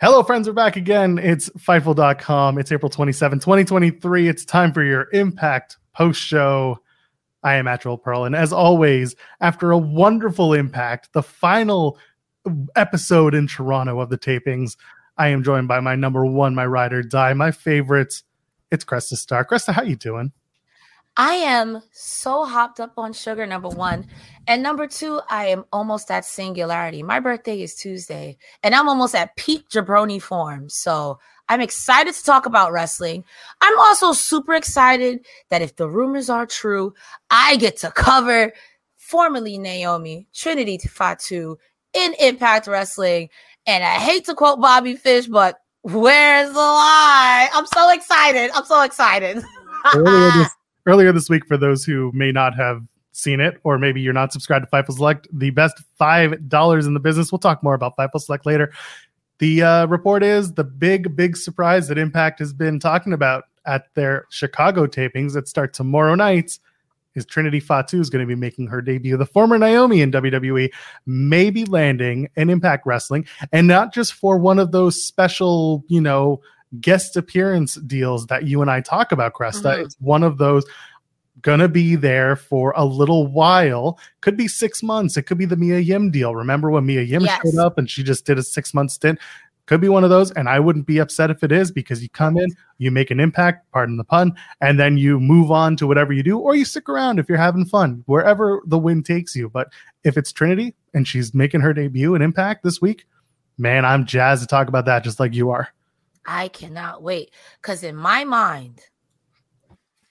Hello, friends. We're back again. It's Fightful.com. It's April 27, 2023. It's time for your Impact post show. I am Joel Pearl. And as always, after a wonderful Impact, the final episode in Toronto of the tapings, I am joined by my number one, my ride or die, my favorites. It's Cresta Starr. Cresta, how you doing? I am so hopped up on sugar, number one. And number two, I am almost at singularity. My birthday is Tuesday, and I'm almost at peak jabroni form. So I'm excited to talk about wrestling. I'm also super excited that if the rumors are true, I get to cover formerly Naomi, Trinity Fatu in Impact Wrestling. And I hate to quote Bobby Fish, but where's the lie? I'm so excited. I'm so excited. earlier, this, earlier this week, for those who may not have seen it, or maybe you're not subscribed to Fightful Select, the best five dollars in the business. We'll talk more about Fightful Select later. The uh, report is the big, big surprise that Impact has been talking about at their Chicago tapings that start tomorrow night is Trinity Fatu is going to be making her debut. The former Naomi in WWE may be landing in Impact Wrestling, and not just for one of those special, you know, guest appearance deals that you and I talk about, Cresta. Mm-hmm. It's one of those gonna be there for a little while. Could be six months. It could be the Mia Yim deal. Remember when Mia Yim yes. showed up and she just did a six month stint? Could be one of those, and I wouldn't be upset if it is because you come in, you make an impact, pardon the pun, and then you move on to whatever you do, or you stick around if you're having fun, wherever the wind takes you. But if it's Trinity and she's making her debut in Impact this week, man, I'm jazzed to talk about that just like you are. I cannot wait because in my mind,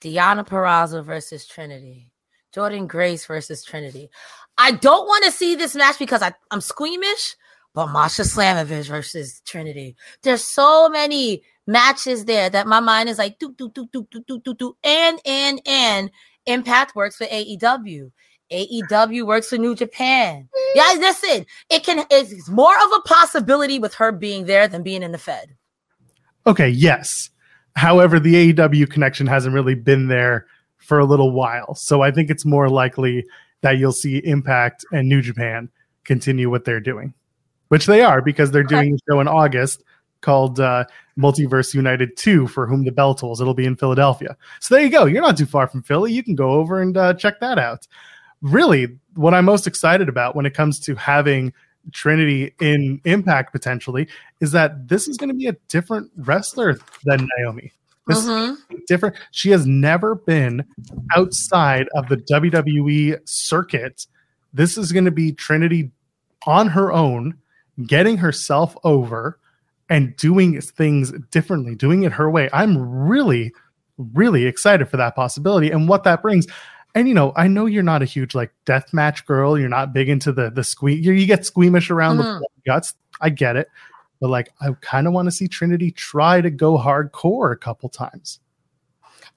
Deonna Purrazzo versus Trinity, Jordynne Grace versus Trinity. I don't want to see this match because I, I'm squeamish, but Masha Slamovich versus Trinity. There's so many matches there that my mind is like do do do do do do do do and and and Impact works for AEW. AEW works for New Japan. Mm. Yeah, listen, it can it's more of a possibility with her being there than being in the Fed. Okay, yes. However, the AEW connection hasn't really been there for a little while. So I think it's more likely that you'll see Impact and New Japan continue what they're doing, which they are because they're doing a show in August called uh, Multiverse United 2 for whom the bell tolls. It'll be in Philadelphia. So there you go. You're not too far from Philly. You can go over and uh, check that out. Really, what I'm most excited about when it comes to having Trinity in Impact potentially is that this is going to be a different wrestler than Naomi. This mm-hmm. is different. She has never been outside of the WWE circuit. This is going to be Trinity on her own, getting herself over and doing things differently, doing it her way. I'm really, really excited for that possibility and what that brings and you know, I know you're not a huge like death match girl. You're not big into the the squeak. You, you get squeamish around mm-hmm. the guts. I get it, but like, I kind of want to see Trinity try to go hardcore a couple times.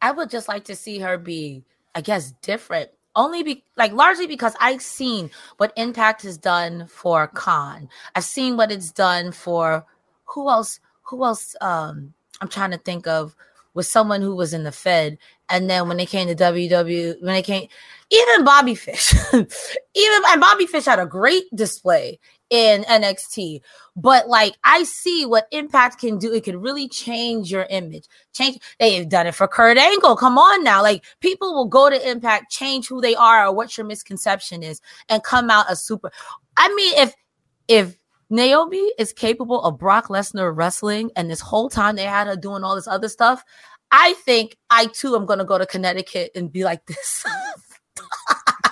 I would just like to see her be, I guess, different. Only be like largely because I've seen what Impact has done for Kon. I've seen what it's done for who else? Who else? Um, I'm trying to think of with someone who was in the Fed, and then when they came to WW, when they came, even Bobby Fish, even and Bobby Fish had a great display in NXT. But like I see what Impact can do, it can really change your image. Change. They've done it for Kurt Angle. Come on now, like people will go to Impact, change who they are or what your misconception is, and come out a super. I mean, if if Naomi is capable of Brock Lesnar wrestling, and this whole time they had her doing all this other stuff. I think I too am going to go to Connecticut and be like this.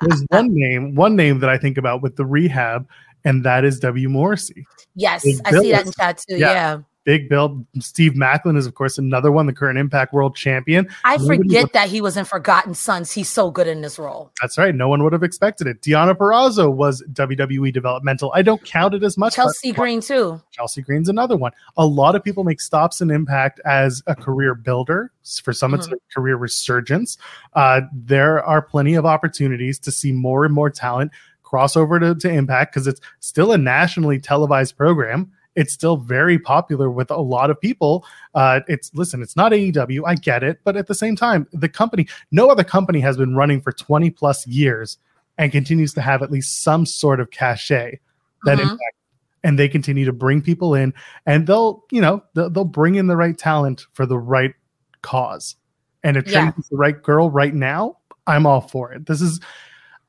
There's one name, one name that I think about with the rehab, and that is W. Morrissey. Yes, I see that in chat too. Yeah. yeah. Big Bill. Steve Maclin is, of course, another one, the current Impact World Champion. I Nobody forget would... that he was in Forgotten Sons. He's so good in this role. That's right. No one would have expected it. Deonna Purrazzo was WWE developmental. I don't count it as much. Chelsea Green, too. Chelsea Green's another one. A lot of people make stops in Impact as a career builder. For some, mm-hmm. it's a career resurgence. Uh, there are plenty of opportunities to see more and more talent crossover to, to Impact because it's still a nationally televised program it's still very popular with a lot of people. Uh, it's listen, it's not AEW, I get it, but at the same time, the company, no other company has been running for 20 plus years and continues to have at least some sort of cachet that mm-hmm. impact and they continue to bring people in and they'll you know they'll, they'll bring in the right talent for the right cause and if yeah. the right girl right now i'm all for it this is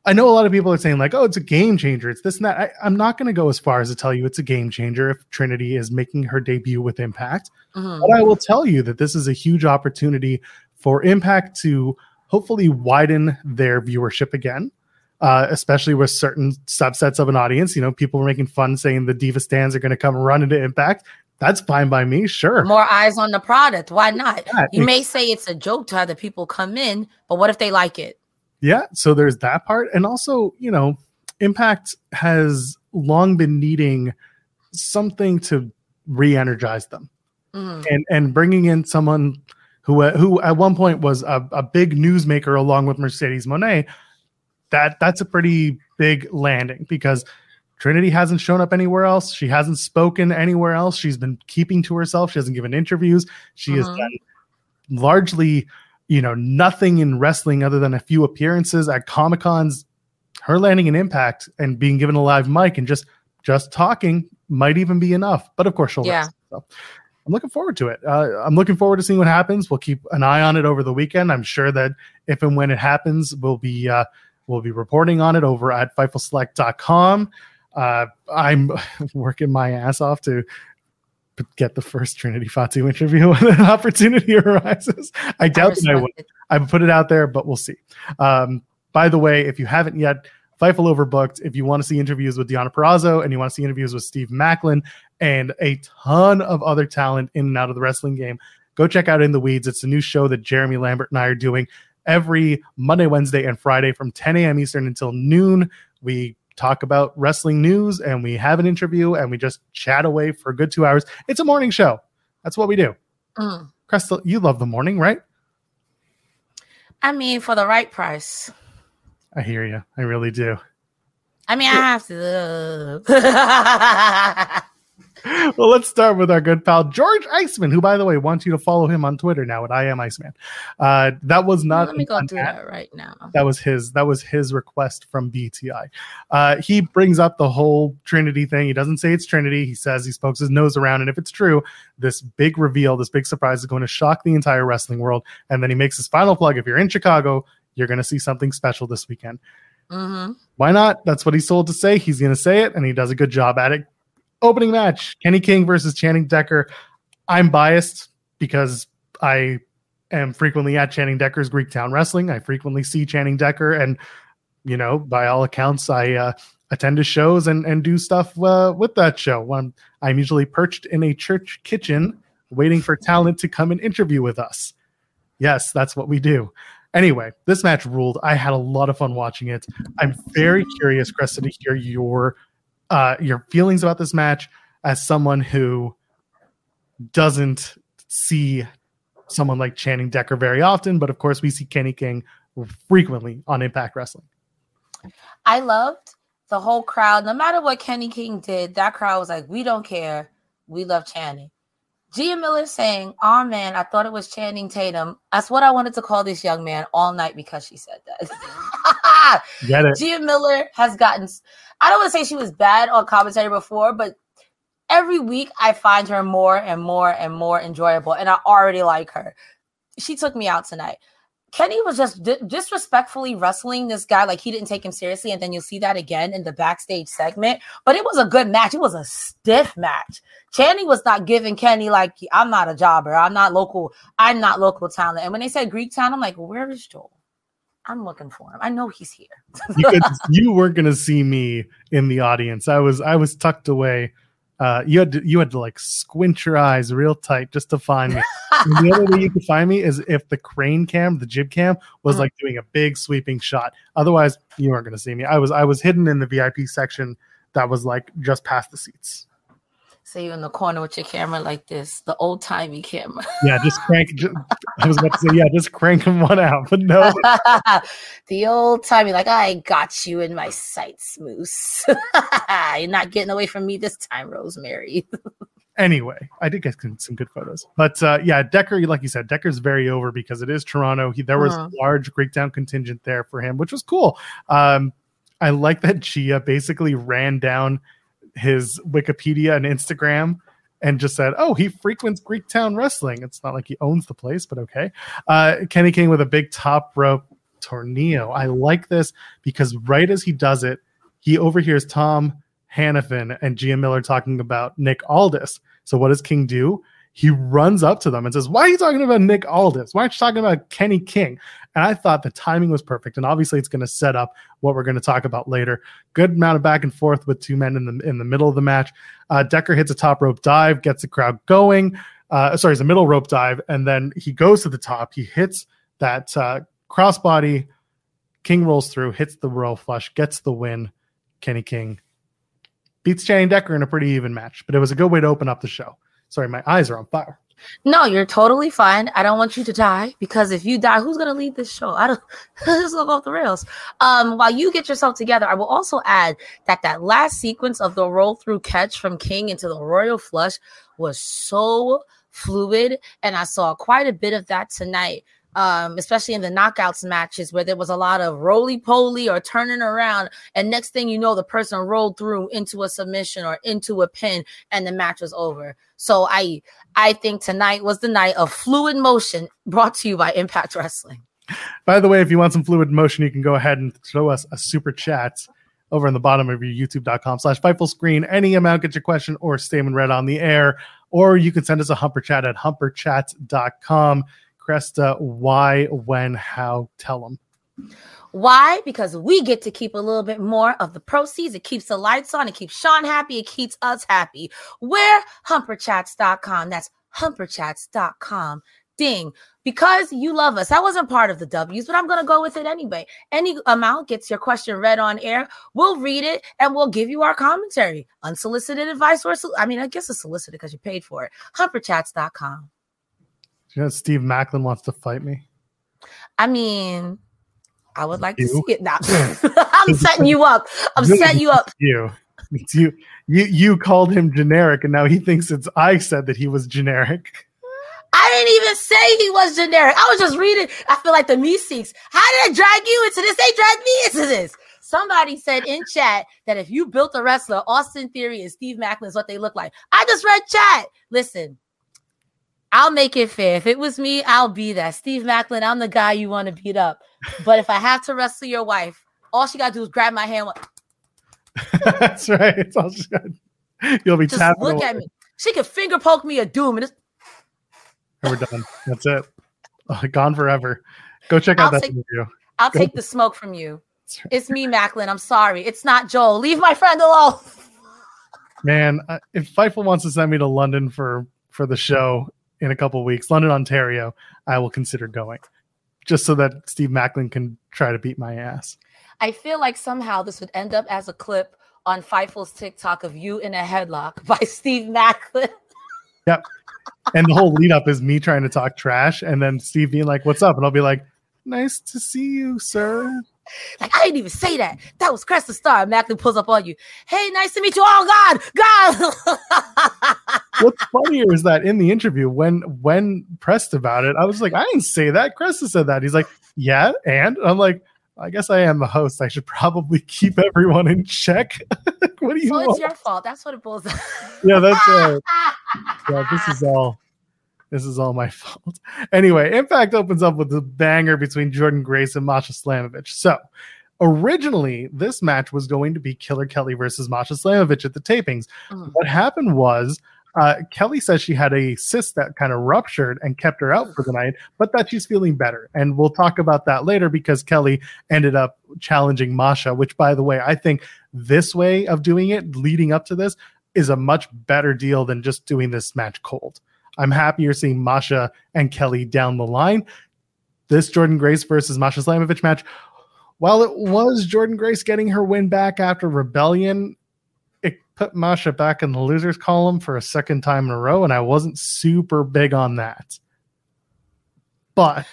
I know a lot of people are saying like, "Oh, it's a game changer. It's this and that." I, am not going to go as far as to tell you it's a game changer if Trinity is making her debut with Impact, mm-hmm. but I will tell you that this is a huge opportunity for Impact to hopefully widen their viewership again, uh, especially with certain subsets of an audience. You know, people were making fun saying the Diva stands are going to come run into Impact. That's fine by me, sure. More eyes on the product. Why not? Yeah, you may say it's a joke to have the people come in, but what if they like it? Yeah so there's that part and also you know impact has long been needing something to re-energize them. Mm. and and bringing in someone who who at one point was a, a big newsmaker along with mercedes Moné, that that's a pretty big landing because trinity hasn't shown up anywhere else. She hasn't spoken anywhere else. She's been keeping to herself. She hasn't given interviews. She mm-hmm. has done largely you know, nothing in wrestling other than a few appearances at Comic Cons. Her landing an impact and being given a live mic and just just talking might even be enough. But of course, she'll yeah. So I'm looking forward to it. Uh, I'm looking forward to seeing what happens. We'll keep an eye on it over the weekend. I'm sure that if and when it happens, we'll be uh, we'll be reporting on it over at FightfulSelect.com. Uh, I'm working my ass off to get the first Trinity Fatu interview when an opportunity arises. I doubt I that I would. I put it out there, but we'll see. Um, by the way, if you haven't yet, Fightful overbooked. If you want to see interviews with Deonna Purrazzo and you want to see interviews with Steve Maclin and a ton of other talent in and out of the wrestling game, go check out In the Weeds. It's a new show that Jeremy Lambert and I are doing every Monday, Wednesday, and Friday from 10 a.m. Eastern until noon. We talk about wrestling news and we have an interview and we just chat away for a good two hours. It's a morning show. That's what we do. Mm. Crystal, you love the morning, right? I mean, for the right price. I hear you. I really do. I mean, I have to. well, let's start with our good pal George Iceman, who, by the way, wants you to follow him on Twitter now at I am Iceman. Uh, that was not. Let me go do that right now. That was his. That was his request from BTI. Uh, he brings up the whole Trinity thing. He doesn't say it's Trinity. He says he pokes his nose around, and if it's true, this big reveal, this big surprise, is going to shock the entire wrestling world. And then he makes his final plug. If you're in Chicago, you're going to see something special this weekend. Mm-hmm. Why not? That's what he's told to say. He's going to say it, and he does a good job at it opening match Kenny King versus Channing Decker. I'm biased because I am frequently at Channing Decker's Greek Town Wrestling. I frequently see Channing Decker, and you know, by all accounts, I uh, attend his shows and and do stuff uh, with that show. I'm, I'm usually perched in a church kitchen waiting for talent to come and interview with us. Yes, that's what we do. Anyway, this match ruled. I had a lot of fun watching it. I'm very curious, Cresta, to hear your uh, your feelings about this match as someone who doesn't see someone like Channing Decker very often, but of course we see Kenny King frequently on Impact Wrestling. I loved the whole crowd. No matter what Kenny King did, that crowd was like, "We don't care. We love Channing." Gia Miller saying, "Oh man, I thought it was Channing Tatum." That's what I wanted to call this young man all night because she said that. Get it? Gia Miller has gotten. I don't want to say she was bad on commentary before, but every week I find her more and more and more enjoyable, and I already like her. She took me out tonight. Kenny was just di- disrespectfully wrestling this guy like he didn't take him seriously, and then you'll see that again in the backstage segment. But it was a good match. It was a stiff match. Channing was not giving Kenny like I'm not a jobber. I'm not local. I'm not local talent. And when they said Greek town, I'm like, where is Joel? I'm looking for him. I know he's here. you weren't gonna see me in the audience. I was I was tucked away. Uh, you had to, you had to like squint your eyes real tight just to find me. The only way you could find me is if the crane cam, the jib cam, was Mhm. like doing a big sweeping shot. Otherwise, you weren't gonna see me. I was I was hidden in the VIP section that was like just past the seats. So you in the corner with your camera like this, the old timey camera. Yeah, just crank. Just, I was about to say, yeah, just cranking one out, but no. the old timey, like I got you in my sights, Moose. You're not getting away from me this time, Rosemary. anyway, I did get some some good photos. But uh, yeah, Decker, like you said, Decker's very over because it is Toronto. He, there was Mhm. a large Greektown contingent there for him, which was cool. Um, I like that Gia basically ran down his Wikipedia and Instagram and just said, "Oh, he frequents Greektown wrestling." It's not like he owns the place, but okay. Uh, Kenny King with a big top rope tornado. I like this because right as he does it, he overhears Tom Hannifan and Gia Miller talking about Nick Aldis. So what does King do? He runs up to them and says, Why are you talking about Nick Aldis? Why aren't you talking about Kenny King? And I thought the timing was perfect. And obviously it's going to set up what we're going to talk about later. Good amount of back and forth with two men in the in the middle of the match. Uh, Decker hits a top rope dive, gets the crowd going. Uh, sorry, it's a middle rope dive, and then he goes to the top. He hits that uh, crossbody. King rolls through, hits the royal flush, gets the win. Kenny King beats Channing Decker in a pretty even match, but it was a good way to open up the show. Sorry, my eyes are on fire. No, you're totally fine. I don't want you to die because if you die, who's gonna lead this show? I don't. this will go off the rails. Um, while you get yourself together, I will also add that that last sequence of the roll through catch from King into the Royal Flush was so fluid, and I saw quite a bit of that tonight. Um, especially in the knockouts matches where there was a lot of roly poly or turning around, and next thing you know, the person rolled through into a submission or into a pin, and the match was over. So I I think tonight was the night of fluid motion brought to you by Impact Wrestling. By the way, if you want some fluid motion, you can go ahead and throw us a super chat over in the bottom of your youtube.com slash Fightful screen. Any amount, get your question or statement read on the air, or you can send us a humper chat at humperchat.com. Cresta, why, when, how, tell them. Why? Because we get to keep a little bit more of the proceeds. It keeps the lights on. It keeps Sean happy. It keeps us happy. We're humperchats.com. That's humperchats.com. Ding. Because you love us. That wasn't part of the W's, but I'm going to go with it anyway. Any amount gets your question read on air. We'll read it and we'll give you our commentary. Unsolicited advice or, I mean, I guess it's solicited because you paid for it. Humperchats.com. You know, Steve Maclin wants to fight me. I mean, I would like to see it now. I'm setting you up. I'm setting you up. You. It's you. You you called him generic, and now he thinks it's I said that he was generic. I didn't even say he was generic. I was just reading. I feel like the me seeks. How did I drag you into this? They dragged me into this. Somebody said in chat that if you built a wrestler, Austin Theory and Steve Maclin is what they look like. I just read chat. Listen, I'll make it fair. If it was me, I'll be that. Steve Maclin, I'm the guy you want to beat up. But if I have to wrestle your wife, all she got to do is grab my hand. That's right. It's all just You'll be Just tapping. look away. at me. She could finger poke me a doom. And it's, And we're done. That's it. Oh, gone forever. Go check out I'll that take- interview. I'll Go. take the smoke from you. It's me, Maclin. I'm sorry. It's not Joel. Leave my friend alone. Man, uh, if Fightful wants to send me to London for for the show in a couple weeks, London, Ontario, I will consider going, just so that Steve Maclin can try to beat my ass. I feel like somehow this would end up as a clip on Fightful's TikTok of you in a headlock by Steve Maclin. Yep. And the whole lead up is me trying to talk trash, and then Steve being like, "What's up?" And I'll be like, "Nice to see you, sir." Like, I didn't even say that. That was Crest the Star. Maclin pulls up on you. Hey, nice to meet you. Oh, God. God. What's funnier is that in the interview, when when pressed about it, I was like, "I didn't say that." Cresta said that. He's like, "Yeah," and I'm like, "I guess I am the host. I should probably keep everyone in check." what do you so want? it's your fault. That's what it boils down yeah, that's uh, yeah. This is all. This is all my fault. Anyway, Impact opens up with a banger between Jordynne Grace and Masha Slamovich. So, originally, this match was going to be Killer Kelly versus Masha Slamovich at the tapings. Mm. What happened was uh, Kelly says she had a cyst that kind of ruptured and kept her out for the night, but that she's feeling better. And we'll talk about that later because Kelly ended up challenging Masha, which, by the way, I think this way of doing it leading up to this is a much better deal than just doing this match cold. I'm happy you're seeing Masha and Kelly down the line. This Jordynne Grace versus Masha Slamovich match, while it was Jordynne Grace getting her win back after Rebellion, put Masha back in the losers column for a second time in a row, and I wasn't super big on that. But,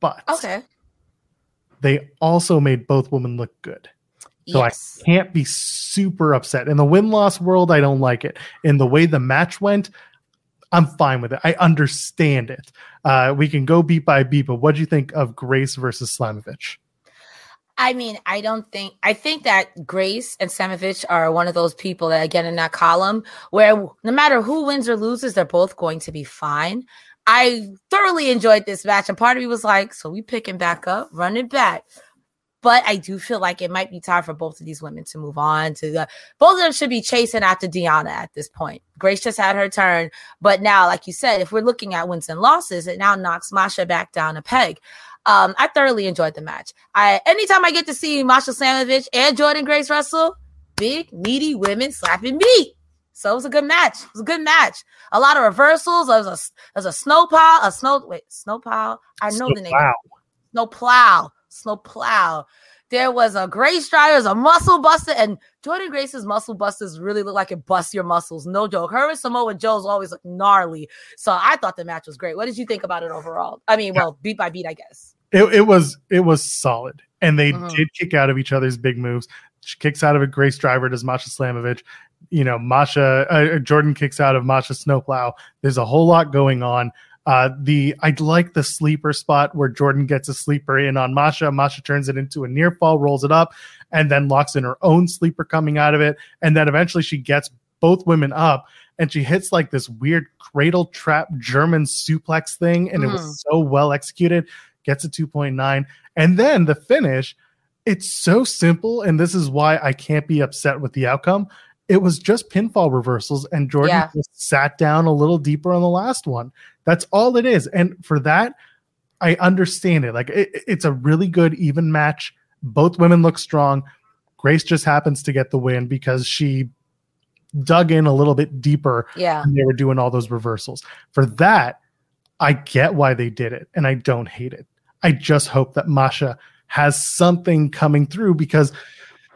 but Okay. they also made both women look good. So yes. I can't be super upset. In the win loss world, I don't like it. In the way the match went, I'm fine with it. I understand it. Uh, we can go beat by beat, but what do you think of Grace versus Slamovich? I mean, I don't think I think that Grace and Slamovich are one of those people that again in that column where no matter who wins or loses, they're both going to be fine. I thoroughly enjoyed this match, and part of me was like, "So we picking back up, running back." But I do feel like it might be time for both of these women to move on. To the both of them should be chasing after Deonna at this point. Grace just had her turn, but now, like you said, if we're looking at wins and losses, it now knocks Masha back down a peg. Um, I thoroughly enjoyed the match. I anytime I get to see Masha Slamovich and Jordynne Grace wrestle, big meaty women slapping meat. So it was a good match. It was a good match. A lot of reversals. There was a there's a snow pile, a snow wait, snow pile. I know the name. Wow. Snow plow, snow plow. There was a Grace there's a muscle buster, and Jordynne Grace's muscle busters really look like it busts your muscles. No joke. Her and Samoa Joe's always look gnarly. So I thought the match was great. What did you think about it overall? I mean, well, beat by beat, I guess. It, it was it was solid, and they Mhm. did kick out of each other's big moves. She kicks out of a Grace Driver, does Masha Slamovich. You know, Masha uh, Jordynne kicks out of Masha Snowplow. There's a whole lot going on. Uh, the I'd like the sleeper spot where Jordynne gets a sleeper in on Masha. Masha turns it into a near fall, rolls it up, and then locks in her own sleeper coming out of it. And then eventually she gets both women up and she hits like this weird cradle trap German suplex thing. And it was so well executed. Gets a 2.9. And then the finish, it's so simple. And this is why I can't be upset with the outcome. It was just pinfall reversals, and Jordynne Yeah. just sat down a little deeper on the last one. That's all it is. And for that, I understand it. Like it, it's a really good even match. Both women look strong. Grace just happens to get the win because she dug in a little bit deeper Yeah. and they were doing all those reversals. For that, I get why they did it and I don't hate it. I just hope that Masha has something coming through because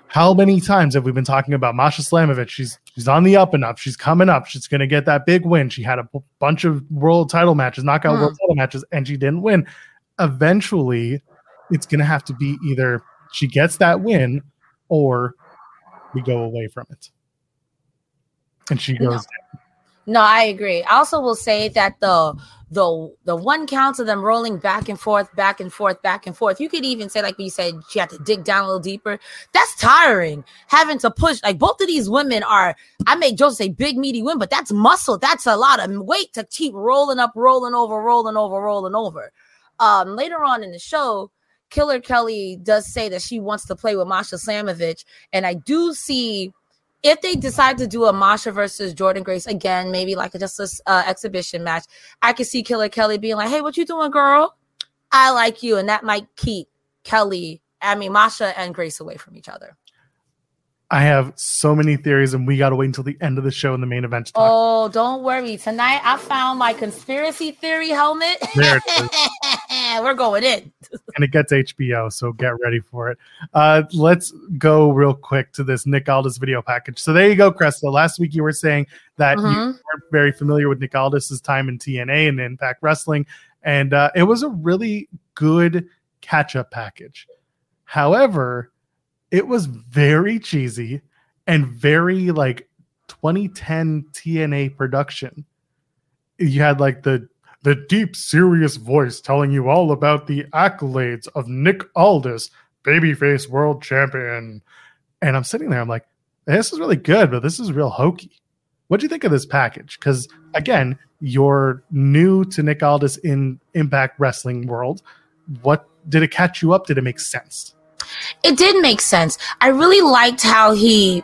how many times have we been talking about Masha Slamovich? She's she's on the up and up. She's coming up. She's going to get that big win. She had a b- bunch of world title matches, knockout Hmm. world title matches, and she didn't win. Eventually, it's going to have to be either she gets that win or we go away from it. And she No. goes, No, I agree. I also will say that the the the one counts of them rolling back and forth, back and forth, back and forth. You could even say, like you said, she had to dig down a little deeper. That's tiring. Having to push like both of these women are. I make Joseph say big meaty women, but that's muscle. That's a lot of weight to keep rolling up, rolling over, rolling over, rolling over. Um, later on in the show, Killer Kelly does say that she wants to play with Masha Slamovich, and I do see if they decide to do a Masha versus Jordynne Grace again, maybe like a, just a uh, exhibition match, I could see Killer Kelly being like, "Hey, what you doing, girl? I like you," and that might keep Kelly, I mean Masha and Grace away from each other. I have so many theories, and we got to wait until the end of the show in the main event to talk. Oh, don't worry. Tonight I found my conspiracy theory helmet. There it We're going in. and it gets HBO, so get ready for it. Uh, let's go real quick to this Nick Aldis video package. So there you go, Cresta. Last week you were saying that you Mhm. weren't very familiar with Nick Aldis's time in TNA and Impact Wrestling, and uh, it was a really good catch-up package. However, it was very cheesy and very like 2010 TNA production. You had like the the deep, serious voice telling you all about the accolades of Nick Aldis, babyface world champion. And I'm sitting there, I'm like, this is really good, but this is real hokey. What do you think of this package? Because again, you're new to Nick Aldis in Impact Wrestling world. What did it catch you up? Did it make sense? It did make sense. I really liked how he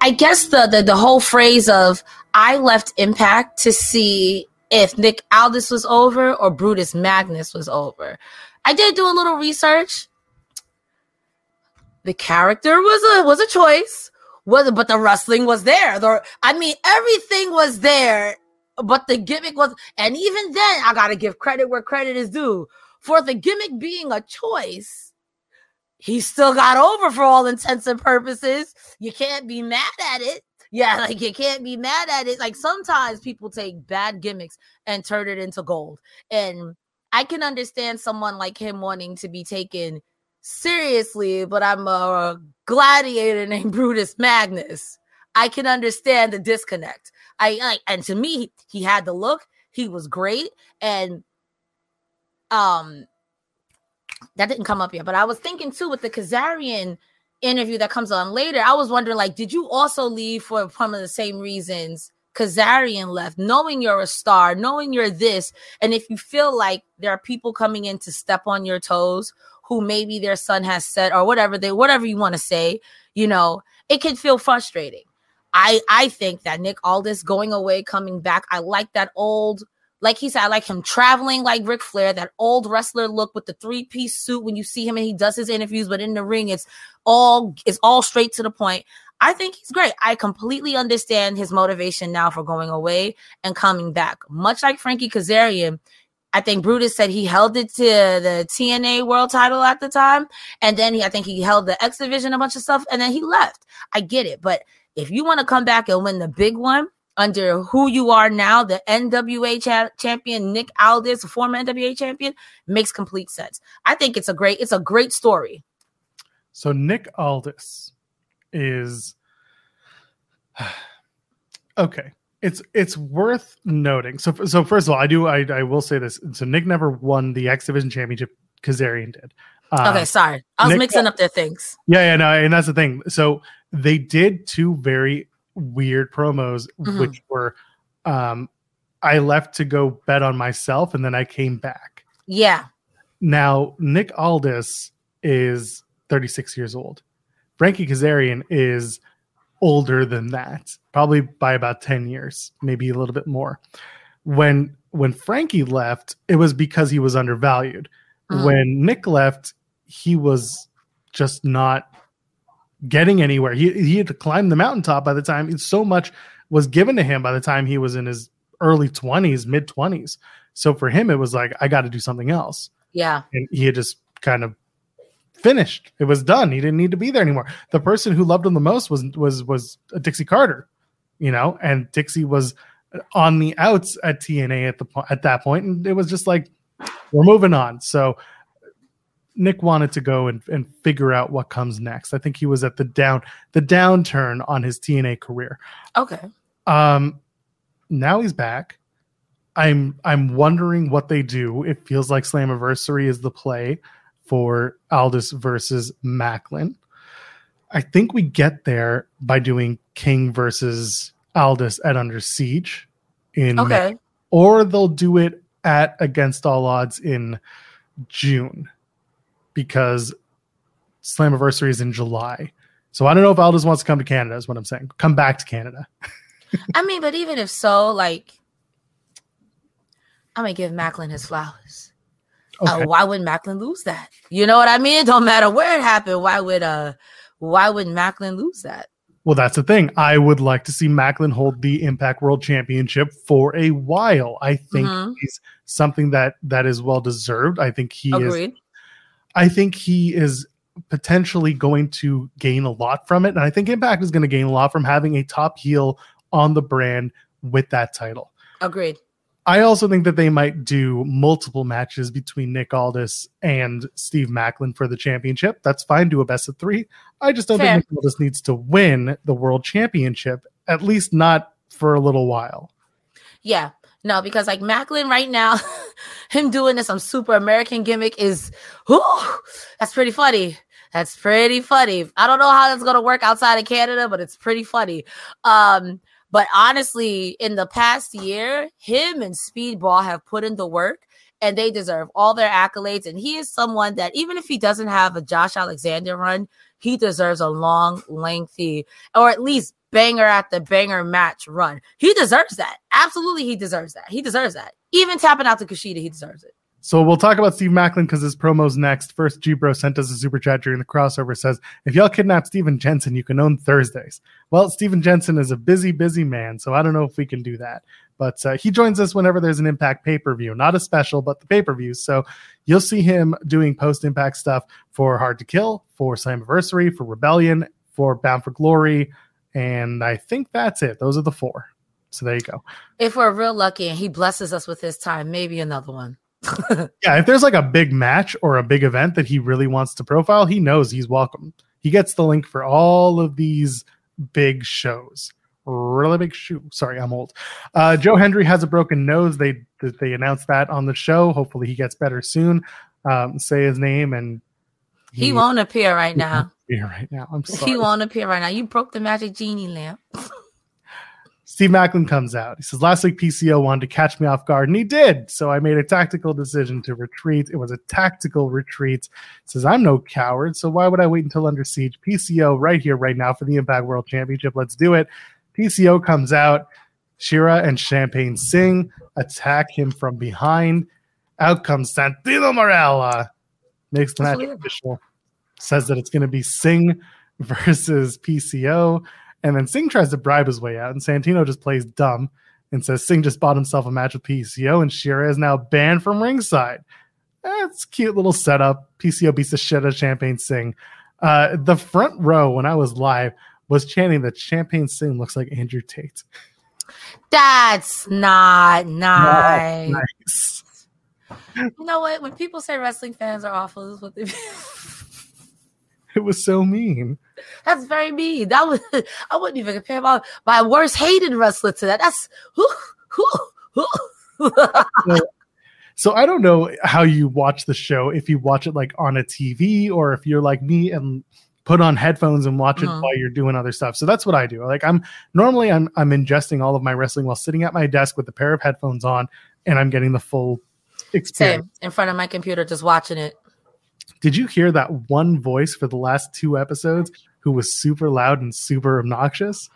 I guess the, the the whole phrase of I left Impact to see if Nick Aldis was over or Brutus Magnus was over. I did do a little research. The character was a was a choice. Was but the wrestling was there. The, I mean, everything was there, but the gimmick was. And even then, I gotta give credit where credit is due. For the gimmick being a choice, he still got over for all intents and purposes. You can't be mad at it. Yeah, like you can't be mad at it. Like sometimes people take bad gimmicks and turn it into gold. And I can understand someone like him wanting to be taken seriously, but I'm a gladiator named Brutus Magnus. I can understand the disconnect. I, I and to me, he had the look. He was great, and um, that didn't come up yet. But I was thinking too with the Kazarian interview that comes on later. I was wondering, like, did you also leave for some of the same reasons Kazarian left, knowing you're a star, knowing you're this, and if you feel like there are people coming in to step on your toes who maybe their son has said or whatever they whatever you want to say, you know, it can feel frustrating. I I think that Nick Aldis going away, coming back, I like that old like he said, I like him traveling like Ric Flair, that old wrestler look with the three piece suit when you see him and he does his interviews, but in the ring, it's all it's all straight to the point. I think he's great. I completely understand his motivation now for going away and coming back. Much like Frankie Kazarian, I think Brutus said he held it to the TNA world title at the time. And then he, I think he held the X Division, a bunch of stuff, and then he left. I get it. But if you want to come back and win the big one, under who you are now, the NWA cha- champion Nick Aldis, former NWA champion, makes complete sense. I think it's a great it's a great story. So Nick Aldis is okay. It's it's worth noting. So so first of all, I do I, I will say this. So Nick never won the X Division championship. Kazarian did. Uh, okay, sorry, I was Nick, mixing up their things. Yeah, yeah, no, and that's the thing. So they did two very weird promos, mm-hmm. which were um, I left to go bet on myself and then I came back. Yeah. Now, Nick Aldis is 36 years old. Frankie Kazarian is older than that, probably by about 10 years, maybe a little bit more. When when Frankie left, it was because he was undervalued. Mm-hmm. When Nick left, he was just not getting anywhere. He he had to climb the mountaintop by the time so much was given to him by the time he was in his early 20s, mid 20s. So for him, it was like, I got to do something else. Yeah. And he had just kind of finished. It was done. He didn't need to be there anymore. The person who loved him the most was was was Dixie Carter, you know, and Dixie was on the outs at TNA at the at that point, and it was just like we're moving on. So Nick wanted to go and, and figure out what comes next. I think he was at the down the downturn on his TNA career. Okay. Um now he's back. I'm I'm wondering what they do. It feels like Slammiversary is the play for Aldis versus Maclin. I think we get there by doing King versus Aldis at Under Siege in okay. May, or they'll do it at Against All Odds in June because Slammiversary is in July. So I don't know if Aldis wants to come to Canada, is what I'm saying. Come back to Canada. I mean, but even if so, like, I'm gonna give Maclin his flowers. Uh, okay. Uh, why would Maclin lose that? You know what I mean? It don't matter where it happened. Why would uh, why would Maclin lose that? Well, that's the thing. I would like to see Maclin hold the Impact World Championship for a while. I think mm-hmm. he's something that that is well deserved. I think he Agreed. is I think he is potentially going to gain a lot from it. And I think Impact is going to gain a lot from having a top heel on the brand with that title. Agreed. I also think that they might do multiple matches between Nick Aldis and Steve Maclin for the championship. That's fine. Do a best of three. I just don't Fair. think Nick Aldis needs to win the world championship, at least not for a little while. Yeah. No, because like Maclin right now, him doing this some super American gimmick is, whew, that's pretty funny. That's pretty funny. I don't know how that's gonna work outside of Canada, but it's pretty funny. Um, But honestly, in the past year, him and Speedball have put in the work and they deserve all their accolades. And he is someone that, even if he doesn't have a Josh Alexander run, he deserves a long, lengthy, or at least banger at the banger match run. He deserves that. Absolutely, he deserves that. He deserves that. Even tapping out to Kushida, he deserves it. So we'll talk about Steve Maclin because his promo's next. First, G Bro sent us a super chat during the crossover. Says, if y'all kidnap Steven Jensen, you can own Thursdays. Well, Steven Jensen is a busy, busy man, so I don't know if we can do that. But uh, he joins us whenever there's an Impact pay per view, not a special, but the pay per view. So you'll see him doing post Impact stuff for Hard to Kill, for Slammiversary, for Rebellion, for Bound for Glory, and I think that's it. Those are the four. So there you go. If we're real lucky and he blesses us with his time, maybe another one. yeah, if there's like a big match or a big event that he really wants to profile, he knows he's welcome. He gets the link for all of these big shows. Really big shoe. Sorry, I'm old. Uh, Joe Hendry has a broken nose. They they announced that on the show. Hopefully, he gets better soon. Um, say his name, and he, he won't appear right now. Appear right now. I'm sorry. He won't appear right now. You broke the magic genie lamp. Steve Maclin comes out. He says, Last week PCO wanted to catch me off guard, and he did. So I made a tactical decision to retreat. It was a tactical retreat. He says, I'm no coward, so why would I wait until under siege? PCO right here, right now for the Impact World Championship. Let's do it. PCO comes out. Shera and Champagne Singh attack him from behind. Out comes Santino Marella. Makes the match official. Says that it's going to be Singh versus PCO. And then Singh tries to bribe his way out, and Santino just plays dumb and says Singh just bought himself a match with PCO, and Shera is now banned from ringside. That's cute little setup. PCO beats the shit out of Champagne Singh. Uh, the front row when I was live was chanting that Champagne Singh looks like Andrew Tate. That's not nice. nice. You know what? When people say wrestling fans are awful, this is what they. it was so mean. That's very mean. That was I wouldn't even compare my my worst hated wrestler to that. That's who who who. so, I don't know how you watch the show. If you watch it like on a TV or if you're like me and put on headphones and watch it uh-huh. while you're doing other stuff. So that's what I do. Like I'm normally I'm I'm ingesting all of my wrestling while sitting at my desk with a pair of headphones on and I'm getting the full experience. Same. In front of my computer just watching it. Did you hear that one voice for the last two episodes who was super loud and super obnoxious?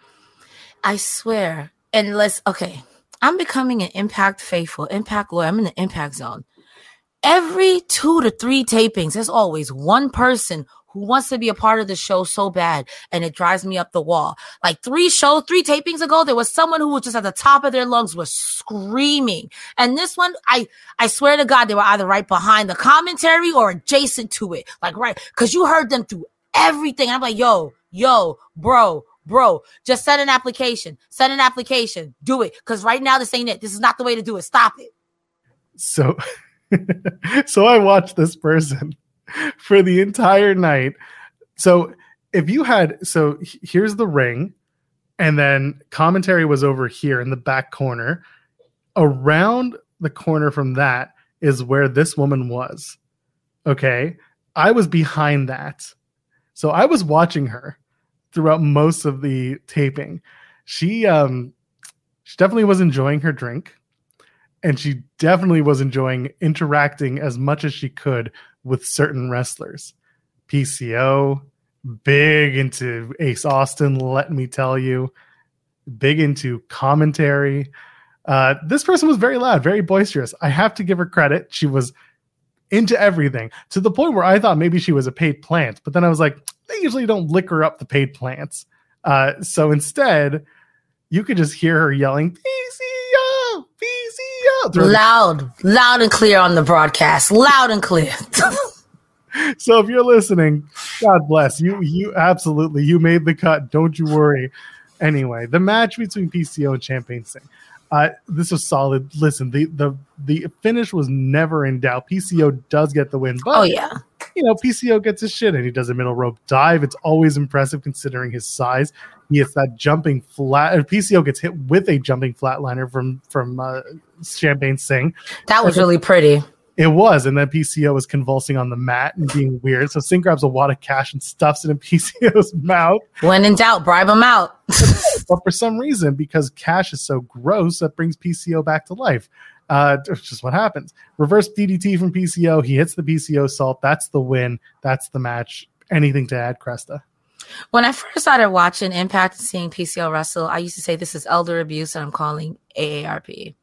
I swear. And let's okay. I'm becoming an impact faithful, impact lawyer. I'm in the impact zone. Every two to three tapings, there's always one person who wants to be a part of the show so bad and it drives me up the wall. Like three show, three tapings ago, there was someone who was just at the top of their lungs was screaming. And this one, I, I swear to God, they were either right behind the commentary or adjacent to it. Like, right. Cause you heard them through everything. I'm like, yo, yo, bro, bro, just send an application, send an application, do it. Cause right now, this ain't it. This is not the way to do it. Stop it. So, so I watched this person for the entire night. So if you had so here's the ring and then commentary was over here in the back corner. Around the corner from that is where this woman was okay? I was behind that. So i was watching her throughout most of the taping. She um she definitely was enjoying her drink and she definitely was enjoying interacting as much as she could with certain wrestlers. PCO, big into Ace Austin, let me tell you, big into commentary. Uh, this person was very loud, very boisterous. I have to give her credit. She was into everything to the point where I thought maybe she was a paid plant, but then I was like, they usually don't liquor up the paid plants. Uh, so instead, you could just hear her yelling, PCO, PCO. Loud, loud and clear on the broadcast. Loud and clear. so if you're listening, God bless you. You absolutely you made the cut. Don't you worry. Anyway, the match between PCO and Champagne Singh. Uh, this was solid. Listen, the the the finish was never in doubt. PCO does get the win, but oh yeah, you know PCO gets his shit and he does a middle rope dive. It's always impressive considering his size. He hits that jumping flat. PCO gets hit with a jumping flatliner from from uh, Champagne Singh. That was really pretty. It was, and then PCO was convulsing on the mat and being weird. So Singh grabs a wad of cash and stuffs it in PCO's mouth. When in doubt, bribe him out. but for some reason, because cash is so gross, that brings PCO back to life. Uh, it's just what happens. Reverse DDT from PCO. He hits the PCOsault. That's the win. That's the match. Anything to add, Cresta? When I first started watching Impact and seeing PCL wrestle, I used to say this is elder abuse, and I'm calling AARP.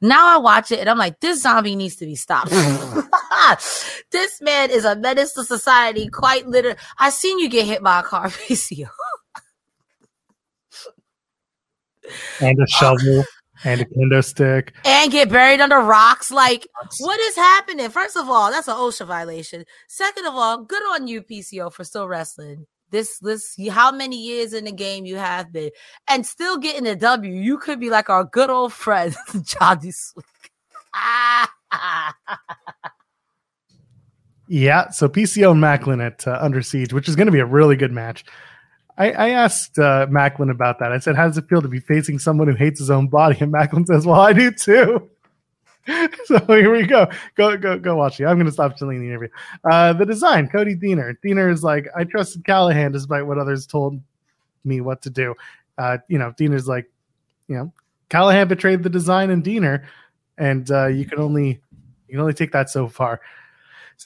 Now I watch it and I'm like, this zombie needs to be stopped. this man is a menace to society, quite literally. I seen you get hit by a car, PCO. and a shovel and a kendo stick and get buried under rocks. Like, what is happening? First of all, that's an OSHA violation. Second of all, good on you, PCO, for still wrestling this this how many years in the game you have been and still getting a W. You could be like our good old friend Johnny Sweet. yeah, so PCO Maclin at uh, Under Siege, which is going to be a really good match. I, I asked uh, Maclin about that. I said, "How does it feel to be facing someone who hates his own body?" And Maclin says, "Well, I do too." so here we go. Go go go watch it. I'm gonna stop telling the interview. Uh, the design, Cody Deaner. Deaner is like, I trusted Callihan despite what others told me what to do. Uh, you know, Deaner's like, you know, Callihan betrayed the design and Deaner, and uh, you can only you can only take that so far.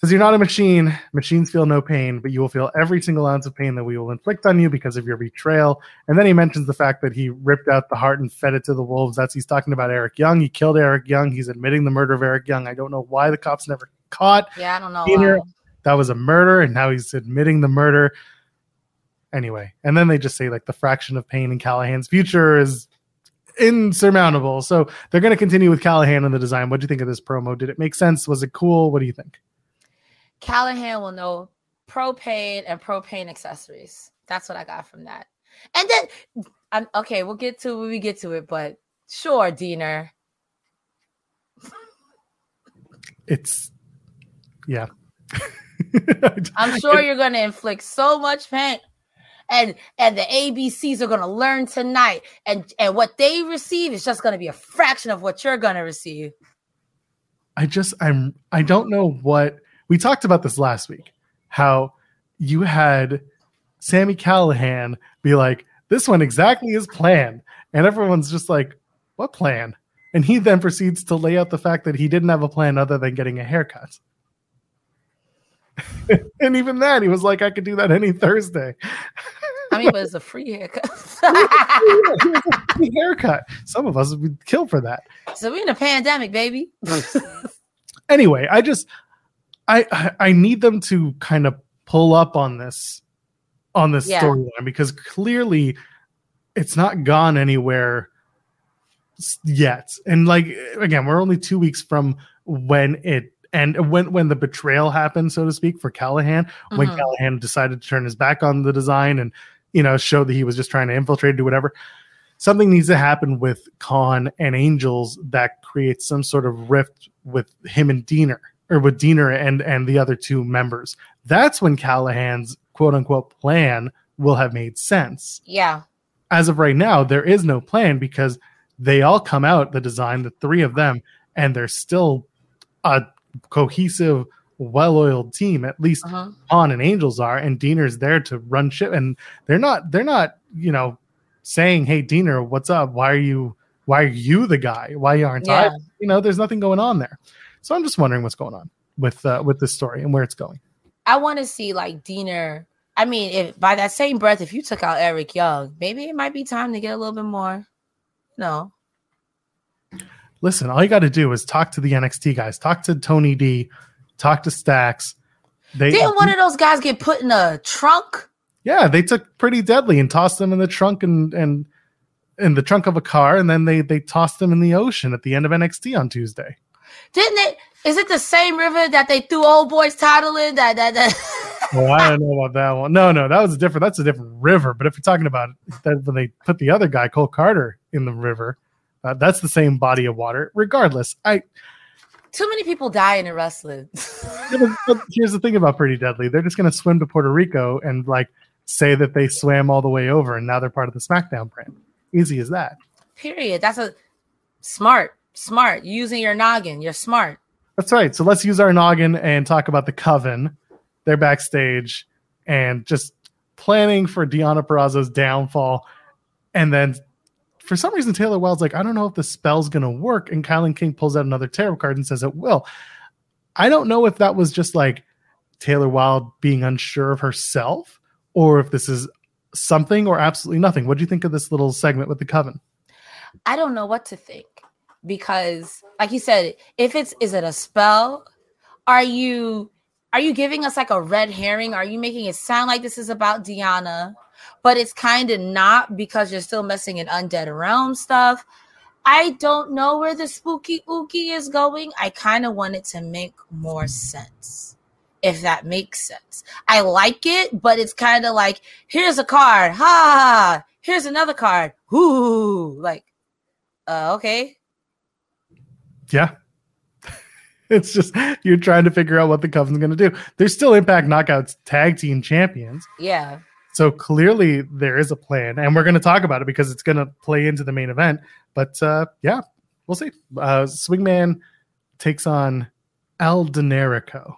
Says you're not a machine. Machines feel no pain, but you will feel every single ounce of pain that we will inflict on you because of your betrayal. And then he mentions the fact that he ripped out the heart and fed it to the wolves. That's he's talking about Eric Young. He killed Eric Young. He's admitting the murder of Eric Young. I don't know why the cops never caught. Yeah, I don't know. Peter. That was a murder, and now he's admitting the murder. Anyway, and then they just say like the fraction of pain in Callihan's future is insurmountable. So they're going to continue with Callihan in the design. What do you think of this promo? Did it make sense? Was it cool? What do you think? Callihan will know propane and propane accessories. That's what I got from that. And then, I'm, okay, we'll get to when we get to it, but sure, Deaner. It's, yeah. I'm sure you're going to inflict so much pain. And and the ABCs are going to learn tonight, and and what they receive is just going to be a fraction of what you're going to receive. I just I'm I don't know what we talked about this last week how you had Sami Callihan be like, this one exactly is planned. And everyone's just like, what plan? And he then proceeds to lay out the fact that he didn't have a plan other than getting a haircut. and even that, he was like, I could do that any Thursday. I mean, but it's a free haircut. free haircut. Some of us would kill for that. So we're in a pandemic, baby. anyway, I just I I need them to kind of pull up on this on this yeah. storyline because clearly it's not gone anywhere yet. And like again, we're only two weeks from when it and when when the betrayal happened, so to speak, for Callihan, mm-hmm. when Callihan decided to turn his back on the design and you know show that he was just trying to infiltrate, do whatever. Something needs to happen with Kon and Angels that creates some sort of rift with him and Deaner or with Deaner and and the other two members. That's when Callihan's quote unquote plan will have made sense. Yeah. As of right now, there is no plan because they all come out the design, the three of them, and they're still a cohesive, well-oiled team. At least uh and Angels are, and Deaner's there to run ship. And they're not they're not you know saying, "Hey, Deaner, what's up? Why are you why are you the guy? Why aren't yeah. I?" You know, there's nothing going on there. So I'm just wondering what's going on with uh, with this story and where it's going. I want to see like Deaner. I mean, if by that same breath, if you took out Eric Young, maybe it might be time to get a little bit more. No. Listen, all you got to do is talk to the NXT guys, talk to Tony D, talk to Stacks. They, Didn't one of those guys get put in a trunk? Yeah, they took Pretty Deadly and tossed them in the trunk and and in the trunk of a car, and then they they tossed them in the ocean at the end of NXT on Tuesday. Didn't it? Is it the same river that they threw old boys title in? That that that. well, I don't know about that one. No, no, that was a different. That's a different river. But if you're talking about that, when they put the other guy, Cole Carter, in the river, uh, that's the same body of water. Regardless, I. Too many people die in a wrestling. here's the thing about Pretty Deadly: they're just going to swim to Puerto Rico and like say that they swam all the way over, and now they're part of the SmackDown brand. Easy as that. Period. That's a smart smart using your noggin. You're smart. That's right. So let's use our noggin and talk about the Coven. They're backstage and just planning for Deonna Purrazzo's downfall. And then for some reason, Taylor Wilde's like, I don't know if the spell's going to work. And Kilynn King pulls out another tarot card and says it will. I don't know if that was just like Taylor Wilde being unsure of herself or if this is something or absolutely nothing. What do you think of this little segment with the Coven? I don't know what to think because, like you said, if it's is it a spell? Are you are you giving us like a red herring? Are you making it sound like this is about Deonna but it's kind of not because you're still messing in undead realm stuff? I don't know where the spooky ookie is going. I kind of want it to make more sense. If that makes sense. I like it, but it's kind of like, here's a card. Ha! Here's another card. Ooh, like, uh, okay. Yeah. it's just you're trying to figure out what the Coven's going to do. There's still Impact Knockouts tag team champions. Yeah. So clearly there is a plan, and we're going to talk about it because it's going to play into the main event. But uh, yeah, we'll see. Uh, Swingman takes on El Generico.